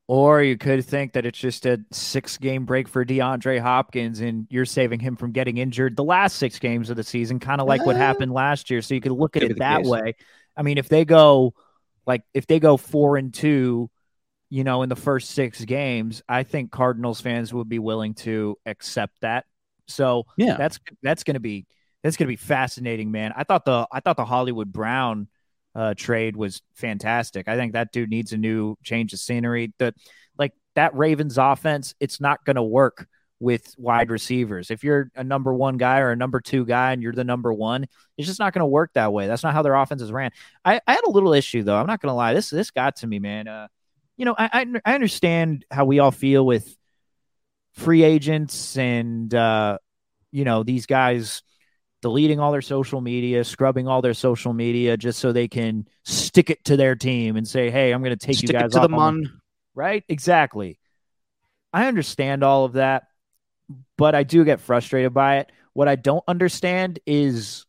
Or you could think that it's just a six game break for DeAndre Hopkins and you're saving him from getting injured the last six games of the season, kind of like what Uh, happened last year. So you could look at could it that case. way. I mean, if they go like if they go four and two, you know, in the first six games, I think Cardinals fans would be willing to accept that. So Yeah. that's that's gonna be that's gonna be fascinating, man. I thought the I thought the Hollywood Brown uh, trade was fantastic. I think that dude needs a new change of scenery. That like that Ravens offense, it's not going to work with wide receivers. If you're a number one guy or a number two guy and you're the number one, it's just not going to work that way. That's not how their offenses ran. I, I had a little issue though. I'm not going to lie. This this got to me, man. Uh, you know, I, I I understand how we all feel with free agents and uh, you know these guys deleting all their social media, scrubbing all their social media just so they can stick it to their team and say, "Hey, I'm going to take Stick you guys to the on mon. right? Exactly. I understand all of that, but I do get frustrated by it. What I don't understand is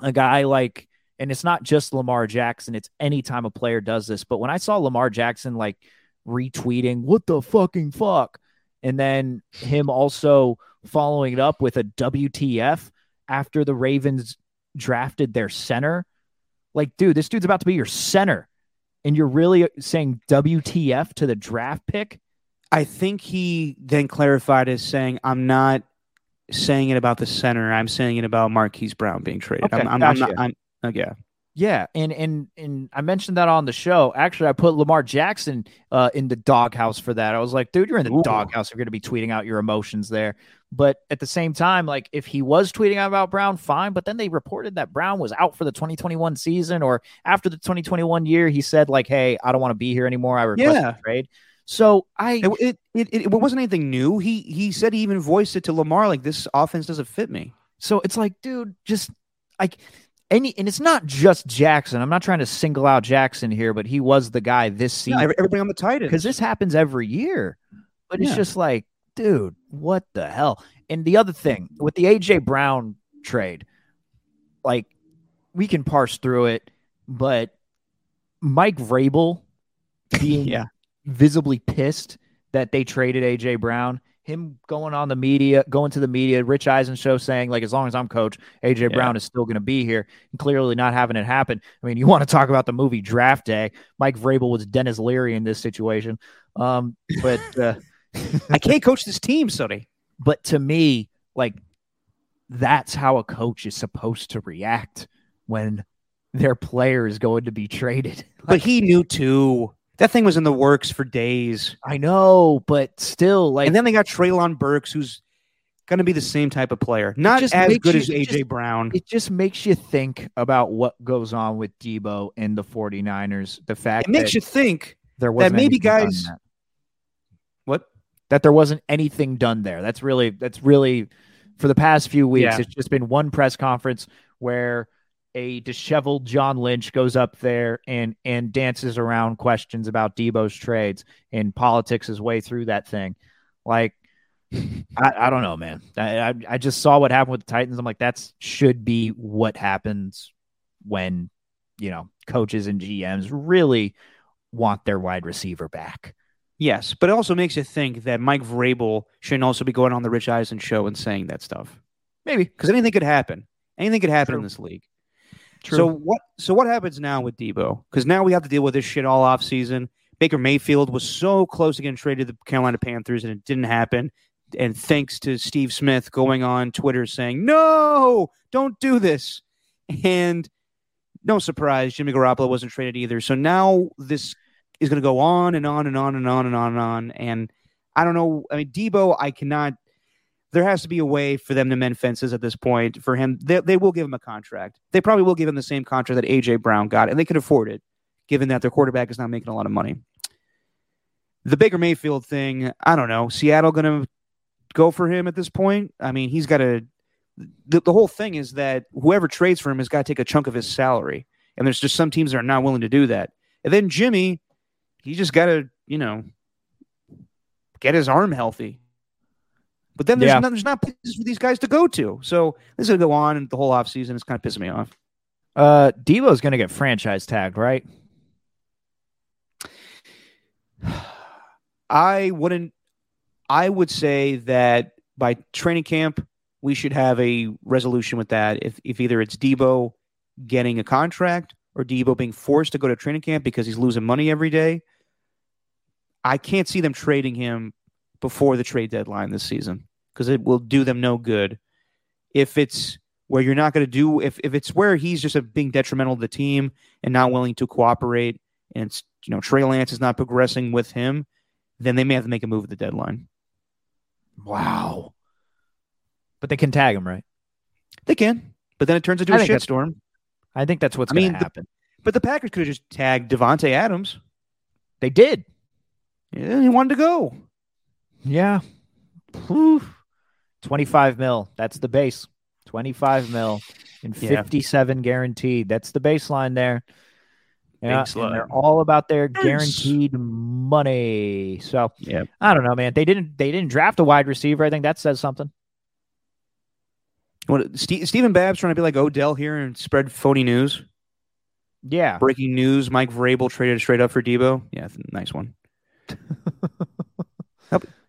a guy like and it's not just Lamar Jackson, it's any time a player does this. But when I saw Lamar Jackson like retweeting, what the fucking fuck? And then him also following it up with a WTF after the Ravens drafted their center. Like, dude, this dude's about to be your center. And you're really saying WTF to the draft pick? I think he then clarified as saying, "I'm not saying it about the center. I'm saying it about Marquise Brown being traded. Okay, I'm, I'm, gotcha. I'm not. I'm, oh, yeah, Yeah, and and and I mentioned that on the show. Actually, I put Lamar Jackson uh, in the doghouse for that. I was like, dude, you're in the Ooh. doghouse. You're going to be tweeting out your emotions there. But at the same time, like if he was tweeting out about Brown, fine. But then they reported that Brown was out for the 2021 season, or after the 2021 year, he said like, "Hey, I don't want to be here anymore. I request Yeah. a trade." So I it, it, it, it wasn't anything new. He he said he even voiced it to Lamar like this offense doesn't fit me. So it's like, dude, just like any, and it's not just Jackson. I'm not trying to single out Jackson here, but he was the guy this season every- everybody on the Titans because this happens every year. But it's just like, dude, what the hell? And the other thing with the AJ Brown trade, like we can parse through it, but Mike Vrabel being Yeah. visibly pissed that they traded AJ Brown. Him going on the media, going to the media, Rich Eisen show saying like, as long as I'm coach, AJ Yeah. Brown is still going to be here, and clearly not having it happen. I mean, you want to talk about the movie Draft Day? Mike Vrabel was Dennis Leary in this situation, um, but uh, I can't coach this team, Sonny. but to me, like that's how a coach is supposed to react when their player is going to be traded. But he knew too. That thing was in the works for days. I know, but still, like and then they got Treylon Burks, who's going to be the same type of player, not just as good you- as AJ just- Brown. it just makes you think about what goes on with Deebo and the 49ers. The fact It makes you think there maybe anything done in guys- that. what that there wasn't anything done there. That's really that's really for the past few weeks. Yeah. It's just been one press conference where a disheveled John Lynch goes up there and and dances around questions about Deebo's trades and politics his way through that thing. Like I, I don't know, man. I, I I just saw what happened with the Titans. I'm like, that's should be what happens when you know coaches and GMs really want their wide receiver back. Yes, but it also makes you think that Mike Vrabel shouldn't also be going on the Rich Eisen show and saying that stuff Maybe because anything could happen. Anything could happen in this league. True. So what? So what happens now with Deebo? Because now we have to deal with this shit all off season. Baker Mayfield was so close to getting traded to the Carolina Panthers, and it didn't happen. And thanks to Steve Smith going on Twitter saying, "No, don't do this," and no surprise, Jimmy Garoppolo wasn't traded either. So now this is going to go on and on and on and on and on and on. And I don't know. I mean, Deebo, I cannot. There has to be a way for them to mend fences at this point. For him, they, they will give him a contract. They probably will give him the same contract that AJ Brown got, and they can afford it, given that their quarterback is not making a lot of money. The Baker Mayfield thing, I don't know. Seattle going to go for him at this point? I mean, he's got to. The, the whole thing is that whoever trades for him has got to take a chunk of his salary, and there's just some teams that are not willing to do that. And then Jimmy, he just got to, you know, get his arm healthy. But then there's, Yeah. not, there's not places for these guys to go to. So this is going to go on and the whole offseason. It's kind of pissing me off. Uh, Deebo's going to get franchise tagged, right? I wouldn't. I would say that by training camp, we should have a resolution with that. If if either it's Deebo getting a contract or Deebo being forced to go to training camp because he's losing money every day, I can't see them trading him before the trade deadline this season because it will do them no good. If it's where you're not going to do, if if it's where he's just a, being detrimental to the team and not willing to cooperate, and it's you know Trey Lance is not progressing with him, then they may have to make a move at the deadline. Wow. But they can tag him, right? They can, but then it turns into I a shitstorm. I think that's what's I going to the- happen. But the Packers could have just tagged Davante Adams. they did. Yeah, he wanted to go. Yeah. Whew. 25 mil. That's the base. 25 mil and Yeah. 57 guaranteed. That's the baseline there. Yeah, and they're all about their guaranteed money. So Yeah. I don't know, man. They didn't they didn't draft a wide receiver. I think that says something. What Steve, Stephen Babb's trying to be like Odell here and spread phony news. Yeah. Breaking news: Mike Vrabel traded straight up for Deebo. Yeah, nice one.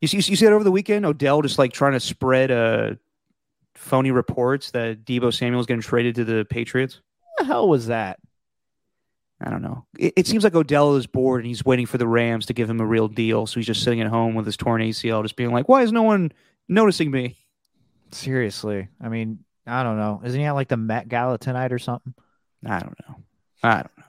You see, you see that over the weekend? Odell just like trying to spread uh, phony reports that Deebo Samuel's getting traded to the Patriots. What the hell was that? I don't know. It, it seems like Odell is bored and he's waiting for the Rams to give him a real deal. So he's just sitting at home with his torn ACL, just being like, "Why is no one noticing me?" Seriously. I mean, I don't know. Isn't he at like the Met Gala tonight or something? I don't know. I don't know.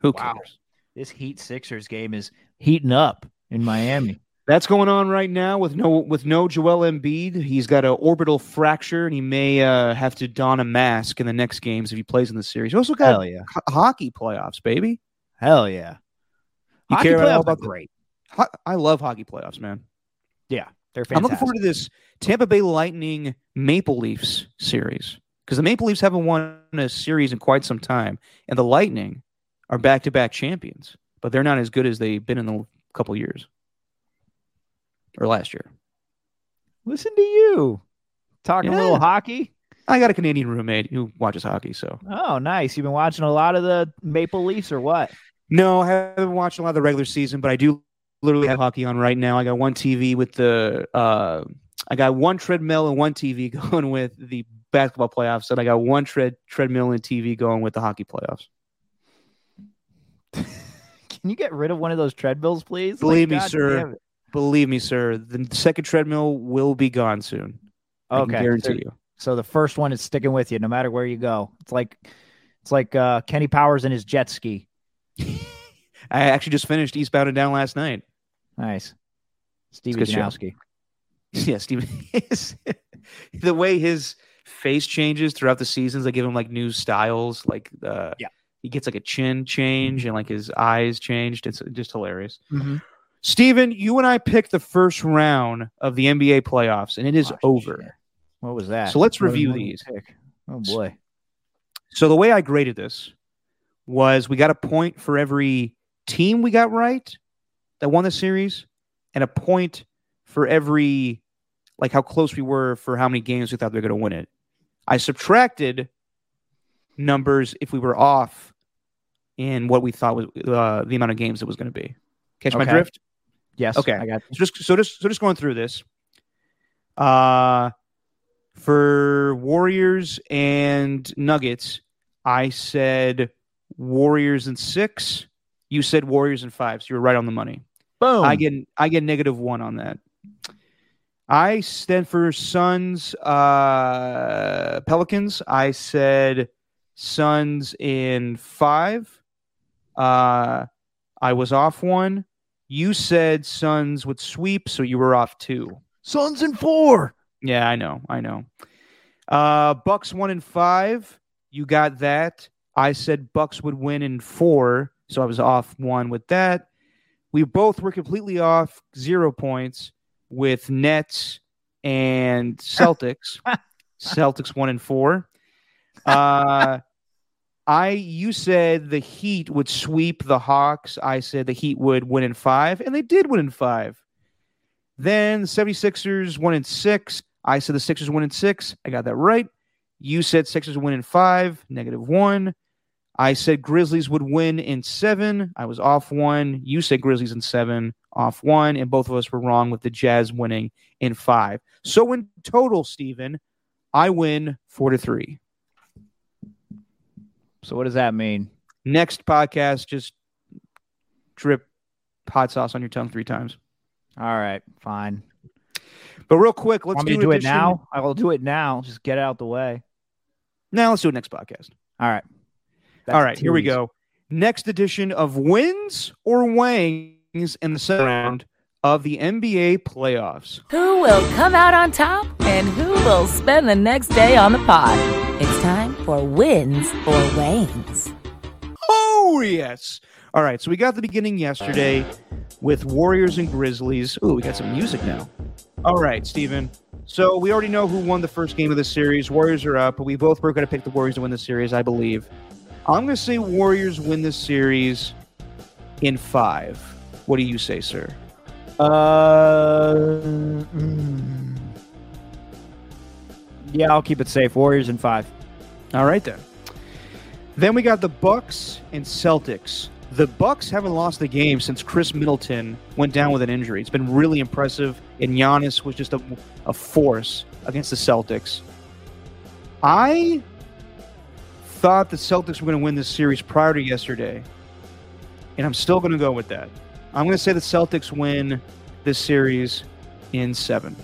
Who Wow. cares? This Heat Sixers game is heating up in Miami. That's going on right now with no with no Joel Embiid. He's got an orbital fracture, and he may uh, have to don a mask in the next games if he plays in the series. You also got Hell yeah. ho- hockey playoffs, baby. Hell yeah. You Hockey care playoffs about are the- great. Ho- I love hockey playoffs, man. Yeah. They're I'm looking forward to this Tampa Bay Lightning Maple Leafs series because the Maple Leafs haven't won a series in quite some time, and the Lightning are back to back champions, but they're not as good as they've been in a couple years or last year. Listen to you. Talking a little hockey. I got a Canadian roommate who watches hockey, so Oh, nice. You've been watching a lot of the Maple Leafs or what? no, I haven't watched a lot of the regular season, but I do literally have hockey on right now. I got one TV with the uh, I got one treadmill and one TV going with the basketball playoffs, and I got one tread treadmill and TV going with the hockey playoffs. Can you get rid of one of those treadmills, please? Believe me, God sir. Believe me, sir, the second treadmill will be gone soon. I can guarantee So, you. so the first one is sticking with you no matter where you go. It's like it's like uh, Kenny Powers and his jet ski. I actually just finished Eastbound and Down last night. Nice. Stevie show. Janowski. Yeah, Steven. the way his face changes throughout the seasons, they give him like new styles. Like, uh, Yeah. he gets like a chin change and like his eyes changed. It's just hilarious. Mhm. Steven, you and I picked the first round of the NBA playoffs, and it is Oh, over. shit. What was that? So let's What review these. pick? Oh boy. So the way I graded this was we got a point for every team we got right that won the series, and a point for every like how close we were for how many games we thought they were going to win it. I subtracted numbers if we were off in what we thought was uh, the amount of games it was going to be. Catch my drift? Yes. Okay. I got So just so just so just going through this. Uh for Warriors and Nuggets, I said Warriors and six. You said Warriors and five, so you were right on the money. boom. I get I get negative one on that. I stand for Suns, uh, Pelicans. I said Suns in five. Uh, I was off one. You said Suns would sweep, so you were off two. Suns in four. Yeah, I know, I know. Uh, Bucks one and five. You got that. I said Bucks would win in four, so I was off one with that. We both were completely off zero points with Nets and Celtics. Celtics one and four. Uh, I you said the Heat would sweep the Hawks. I said the Heat would win in five, and they did win in five. Then the 76ers won in six. I said the Sixers win in six. I got that right. You said Sixers win in five, negative one. I said Grizzlies would win in seven. I was off one. You said Grizzlies in seven, off one. And both of us were wrong with the Jazz winning in five. So in total, Steven, I win four to three. So what does that mean? Next podcast, just drip hot sauce on your tongue three times. All right, fine. But real quick, let's Want me do, to do it now? I will do it now. Just get it out the way. Now let's do it next podcast. All right. That's All right, here we go. Next edition of wins or wangs in the second round of the NBA playoffs. Who will come out on top and who will spend the next day on the pod? Time for wins or wangs. Oh, yes. All right, so we got the beginning yesterday with Warriors and Grizzlies. Ooh, we got some music now. All right, Steven. So we already know who won the first game of the series. Warriors are up, but we both were going to pick the Warriors to win the series, I believe. I'm going to say Warriors win this series in five. What do you say, sir? Uh, mm. yeah, I'll keep it safe. Warriors in five. All right then. Then we got the Bucks and Celtics. The Bucks haven't lost the game since Khris Middleton went down with an injury. It's been really impressive, and Giannis was just a, a force against the Celtics. I thought the Celtics were going to win this series prior to yesterday, and I'm still going to go with that. I'm going to say the Celtics win this series in seven.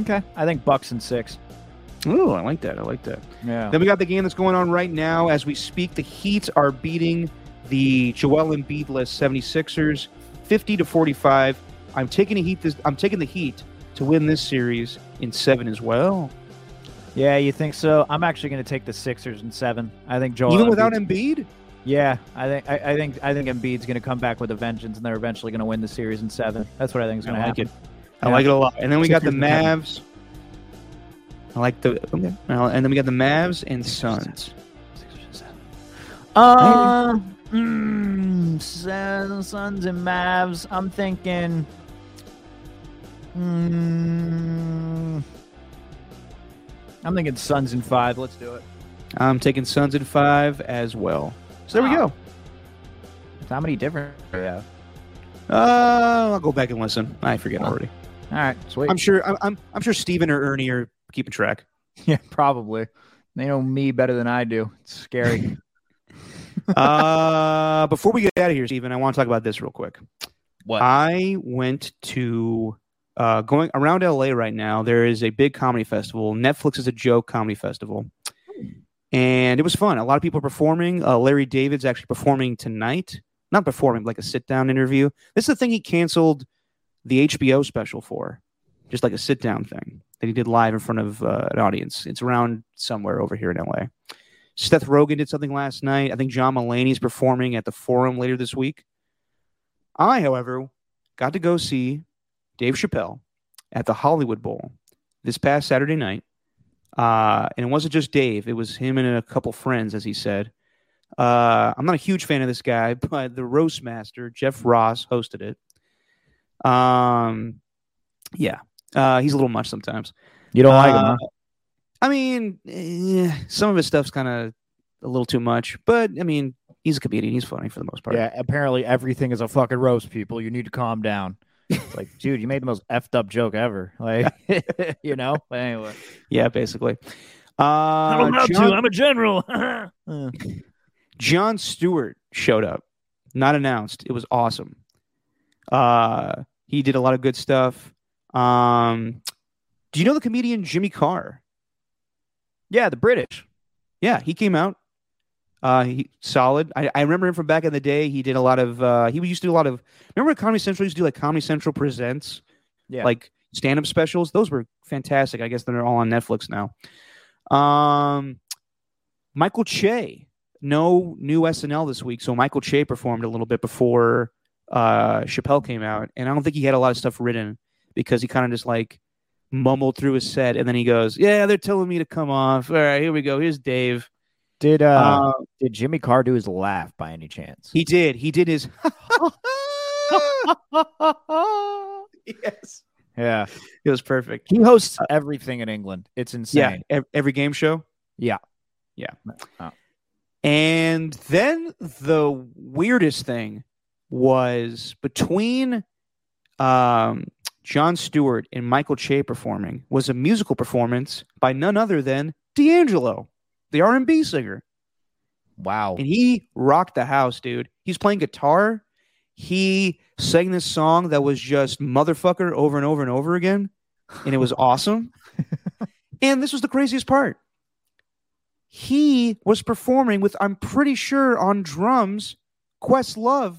Okay. I think Bucks in six. Ooh, I like that. I like that. Yeah. Then we got the game that's going on right now as we speak. The Heat are beating the Joel Embiid-less 76ers 50 to 45. I'm taking the Heat this I'm taking the Heat to win this series in 7 as well. Yeah, you think so? I'm actually going to take the Sixers in seven. I think Joel. Even without Embiid? Yeah, I think I, I think I think Embiid's going to come back with a vengeance, and they're eventually going to win the series in seven. That's what I think is going to like happen. it. I like it a lot. And then we got the Sixers seven. Mavs. I like the okay. And then we got the Mavs and Suns. Uh, mm, Sun- Suns and Mavs. I'm thinking. Mm, I'm thinking Suns in five. Let's do it. I'm taking Suns in 5 as well. So there we Wow. go. How many different? Yeah. Uh, I'll go back and listen. I forget already. All right. Sweet. I'm sure. I'm. I'm, I'm sure Steven or Ernie are keeping track. yeah, probably. They know me better than I do. It's scary. uh, before we get out of here, Stephen, I want to talk about this real quick. What? I went to uh, going around LA right now. There is a big comedy festival. Netflix is a joke comedy festival, and it was fun. A lot of people are performing. Uh, Larry David's actually performing tonight. Not performing, like a sit down interview. This is the thing he canceled the HBO special for, just like a sit down thing that he did live in front of uh, an audience. It's around somewhere over here in LA. Seth Rogen did something last night. I think John Mulaney's performing at the Forum later this week. I, however, got to go see Dave Chappelle at the Hollywood Bowl this past Saturday night. Uh, and it wasn't just Dave, it was him and a couple friends, as he said. Uh, I'm not a huge fan of this guy, but the roast master, Jeff Ross, hosted it. Um, yeah, uh, he's a little much sometimes. You don't like him, Uh, huh? I mean, eh, some of his stuff's kind of a little too much, but I mean, he's a comedian. He's funny for the most part. Yeah, apparently everything is a fucking roast, people. You need to calm down. It's like, dude, you made the most effed up joke ever. Like, you know? But anyway. Yeah, basically. Uh, John, a general. Uh, Jon Stewart showed up, not announced. It was awesome. Uh, he did a lot of good stuff. Um, do you know the comedian Jimmy Carr? yeah, the British. Yeah, he came out. Uh, he solid. I, I remember him from back in the day. He did a lot of. Uh, he used to do a lot of. Remember when Comedy Central used to do like Comedy Central presents, Yeah. like stand up specials. Those were fantastic. I guess they're all on Netflix now. Um, Michael Che. No new SNL this week, so Michael Che performed a little bit before uh, Chappelle came out, and I don't think he had a lot of stuff written because he kind of just like mumbled through his set, and then he goes, "Yeah, they're telling me to come off. All right, here we go. Here's Dave." Did uh, Uh, did Jimmy Carr do his laugh by any chance? He did. He did his. yes, yeah. it was perfect. He hosts everything in England. It's insane. ev- every game show. Yeah. yeah. Oh. And then the weirdest thing was between um, Jon Stewart and Michael Che performing was a musical performance by none other than D'Angelo, the R and B singer. Wow. and he rocked the house, dude. He's playing guitar. He sang this song that was just motherfucker over and over and over again, and it was awesome. and this was the craziest part. He was performing with, I'm pretty sure, on drums, Questlove,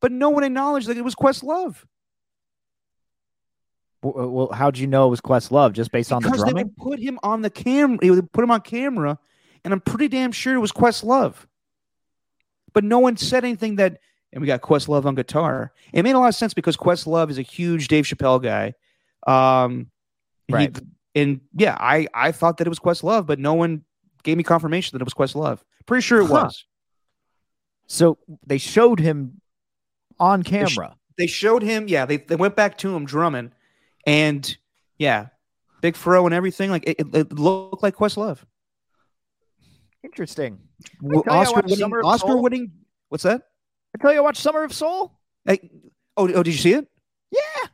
but no one acknowledged that it was Questlove Well, how'd you know it was Questlove? Just based on the because they drumming? would put him on the camera. They would put him on camera, and I'm pretty damn sure it was Questlove. But no one said anything that, and we got Questlove on guitar. It made a lot of sense because Questlove is a huge Dave Chappelle guy. Um, he- Right. and yeah, I I thought that it was Questlove, but no one gave me confirmation that it was Questlove. Pretty sure it Huh. was. So they showed him on sh- camera. They showed him. Yeah, they they went back to him drumming, and yeah, big fro and everything. Like it, it, it looked like Questlove. Interesting. Well, Oscar winning, Oscar winning. What's that? I tell you, I watched Summer of Soul. Hey, oh, oh, did you see it? Yeah.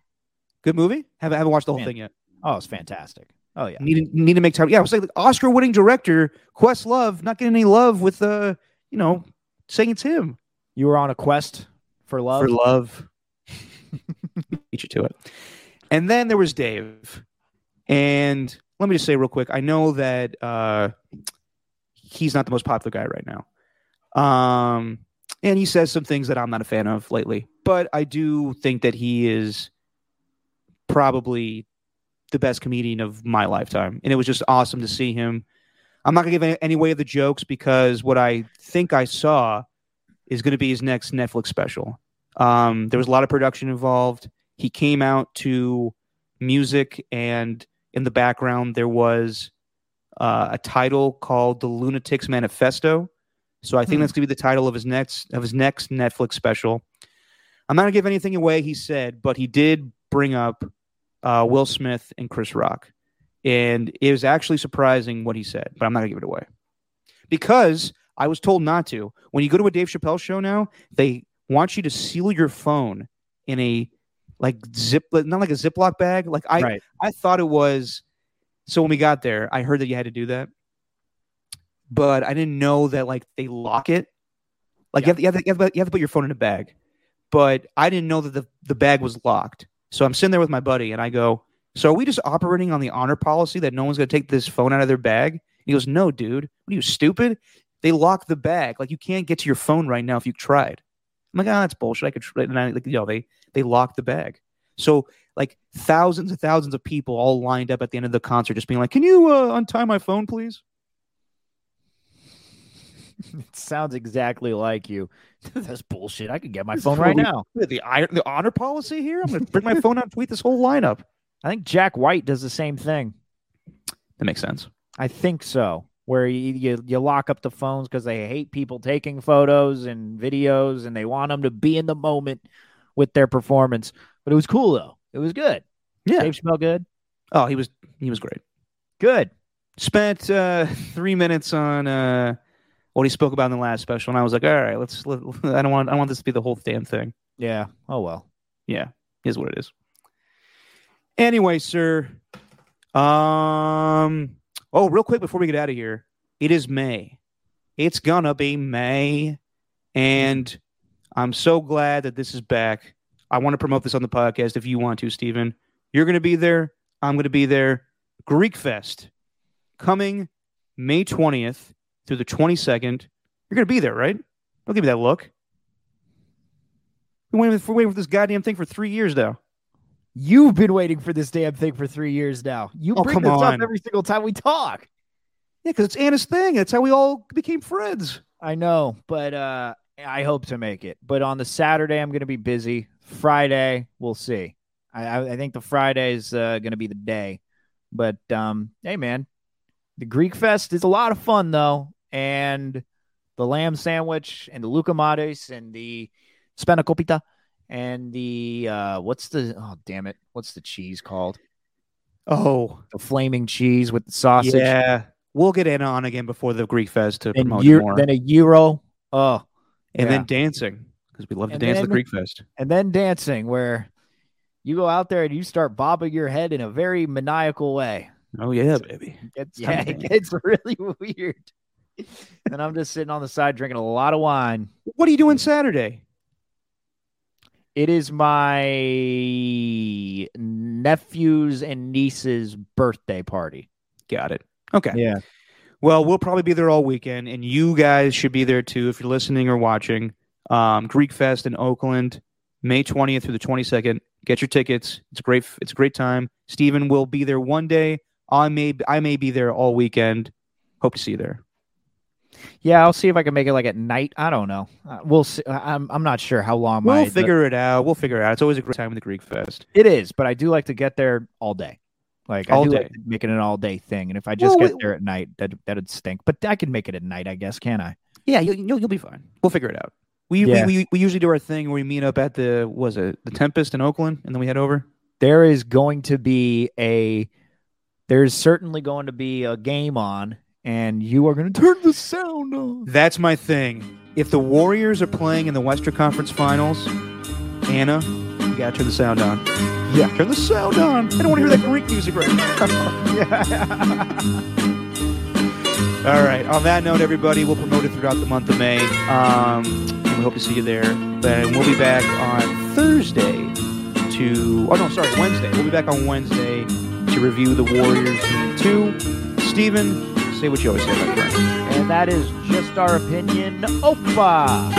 Good movie. Haven't haven't watched the whole Man. thing yet. Oh, it's fantastic. Oh yeah. Need to, need to make time. Yeah, I was like Oscar winning director Questlove not getting any love with uh you know saying it's him You were on a quest for love. for love. Beat you to it. And then there was Dave, and let me just say real quick. I know that uh, he's not the most popular guy right now, um, and he says some things that I'm not a fan of lately. But I do think that he is probably the best comedian of my lifetime, and it was just awesome to see him. I'm not gonna give any, any way of the jokes because what I think I saw is going to be his next Netflix special. Um, there was a lot of production involved. He came out to music, and in the background there was uh, a title called "The Lunatics Manifesto." So I think Hmm. that's going to be the title of his next of his next Netflix special. I'm not going to give anything away. He said, but he did bring up uh, Will Smith and Chris Rock, and it was actually surprising what he said. But I'm not going to give it away because I was told not to. When you go to a Dave Chappelle show now, they want you to seal your phone in a like zip, not like a Ziploc bag. Like I, right. I thought it was. So when we got there, I heard that you had to do that, but I didn't know that like they lock it. Like you, have to, you, have to, you, have to, you have to put your phone in a bag, but I didn't know that the, the bag was locked. So I'm sitting there with my buddy, and I go, "So are we just operating on the honor policy that no one's going to take this phone out of their bag?" And He goes, "No, dude. What are you stupid? They lock the bag. Like you can't get to your phone right now if you tried." I'm like, "Ah, that's bullshit. I could." Try. And I like, you know, they they lock the bag. So like thousands and thousands of people all lined up at the end of the concert, just being like, "Can you uh, untie my phone, please?" It sounds exactly like you. That's bullshit. I could get my phone right now. The the honor policy here. I'm going to bring my phone out and tweet this whole lineup. I think Jack White does the same thing. That makes sense. I think so. Where you you, you lock up the phones because they hate people taking photos and videos, and they want them to be in the moment with their performance. But it was cool though. It was good. Yeah. Dave Chappelle good. Oh, he was he was great. Good. Spent uh, three minutes on uh, what he spoke about in the last special, and I was like, "All right, let's." Let, I don't want I don't want this to be the whole damn thing. Yeah. Oh well. Yeah, is what it is. Anyway, sir. Um. Oh, real quick before we get out of here, it is May. It's gonna be May, and I'm so glad that this is back. I want to promote this on the podcast. If you want to, Stephen, you're gonna be there. I'm gonna be there. Greek Fest coming May 20th through the 22nd. You're gonna be there, right? Don't give me that look. We've been waiting for this goddamn thing for three years now. You've been waiting for this damn thing for three years now. You Oh, bring come this on. up every single time we talk. Yeah, because it's Anna's thing. That's how we all became friends. I know, but uh I hope to make it. But on the Saturday, I'm going to be busy. Friday, we'll see. I I, think the Friday is uh, going to be the day. But um, hey, man, the Greek Fest is a lot of fun though, and the lamb sandwich and the loukoumades and the spanakopita and the uh, what's the oh damn it, what's the cheese called? Oh, The flaming cheese with the sausage. yeah. We'll get in on again before the Greek Fest to And promote eu- more. then a euro. Oh, and yeah. then dancing because we love to And dance at the then- Greek Fest. and then dancing where you go out there and you start bobbing your head in a very maniacal way. Oh yeah, baby. It's, yeah, to it gets really weird. and I'm just sitting on the side drinking a lot of wine. What are you doing Saturday? It is my nephew's and niece's birthday party. Got it. Okay. Yeah. Well, we'll probably be there all weekend, and you guys should be there too if you're listening or watching. Um, Greek Fest in Oakland, May 20th through the 22nd. Get your tickets. It's a great. It's a great time. Steven will be there one day. I may. I may be there all weekend. Hope to see you there. Yeah, I'll see if I can make it like at night. I don't know. Uh, we'll see. I'm I'm not sure how long We'll my figure it out. We'll figure it out. It's always a great time with the Greek Fest. It is, but I do like to get there all day. Like All I do day. like it an all day thing. And if I just Well, get we- there at night, that that'd stink. But I can make it at night, I guess, can I? Yeah, you'll, you'll, you'll be fine. We'll figure it out. We, Yeah. we, we we usually do our thing where we meet up at the was it the Tempest in Oakland, and then we head over. There is going to be a there's certainly going to be a game on and you are going to turn the sound on. That's my thing. If the Warriors are playing in the Western Conference Finals, Anna, gotta turn the sound on. Yeah. Turn the sound on. I don't want to hear that Greek music right now. yeah. All right. On that note, everybody, we'll promote it throughout the month of May. Um, and we hope to see you there. Then we'll be back on Thursday to. Oh no, sorry, Wednesday. We'll be back on Wednesday to review the Warriors Game Two. Steven, say what you always say, my friend. And that is just our opinion. Opa!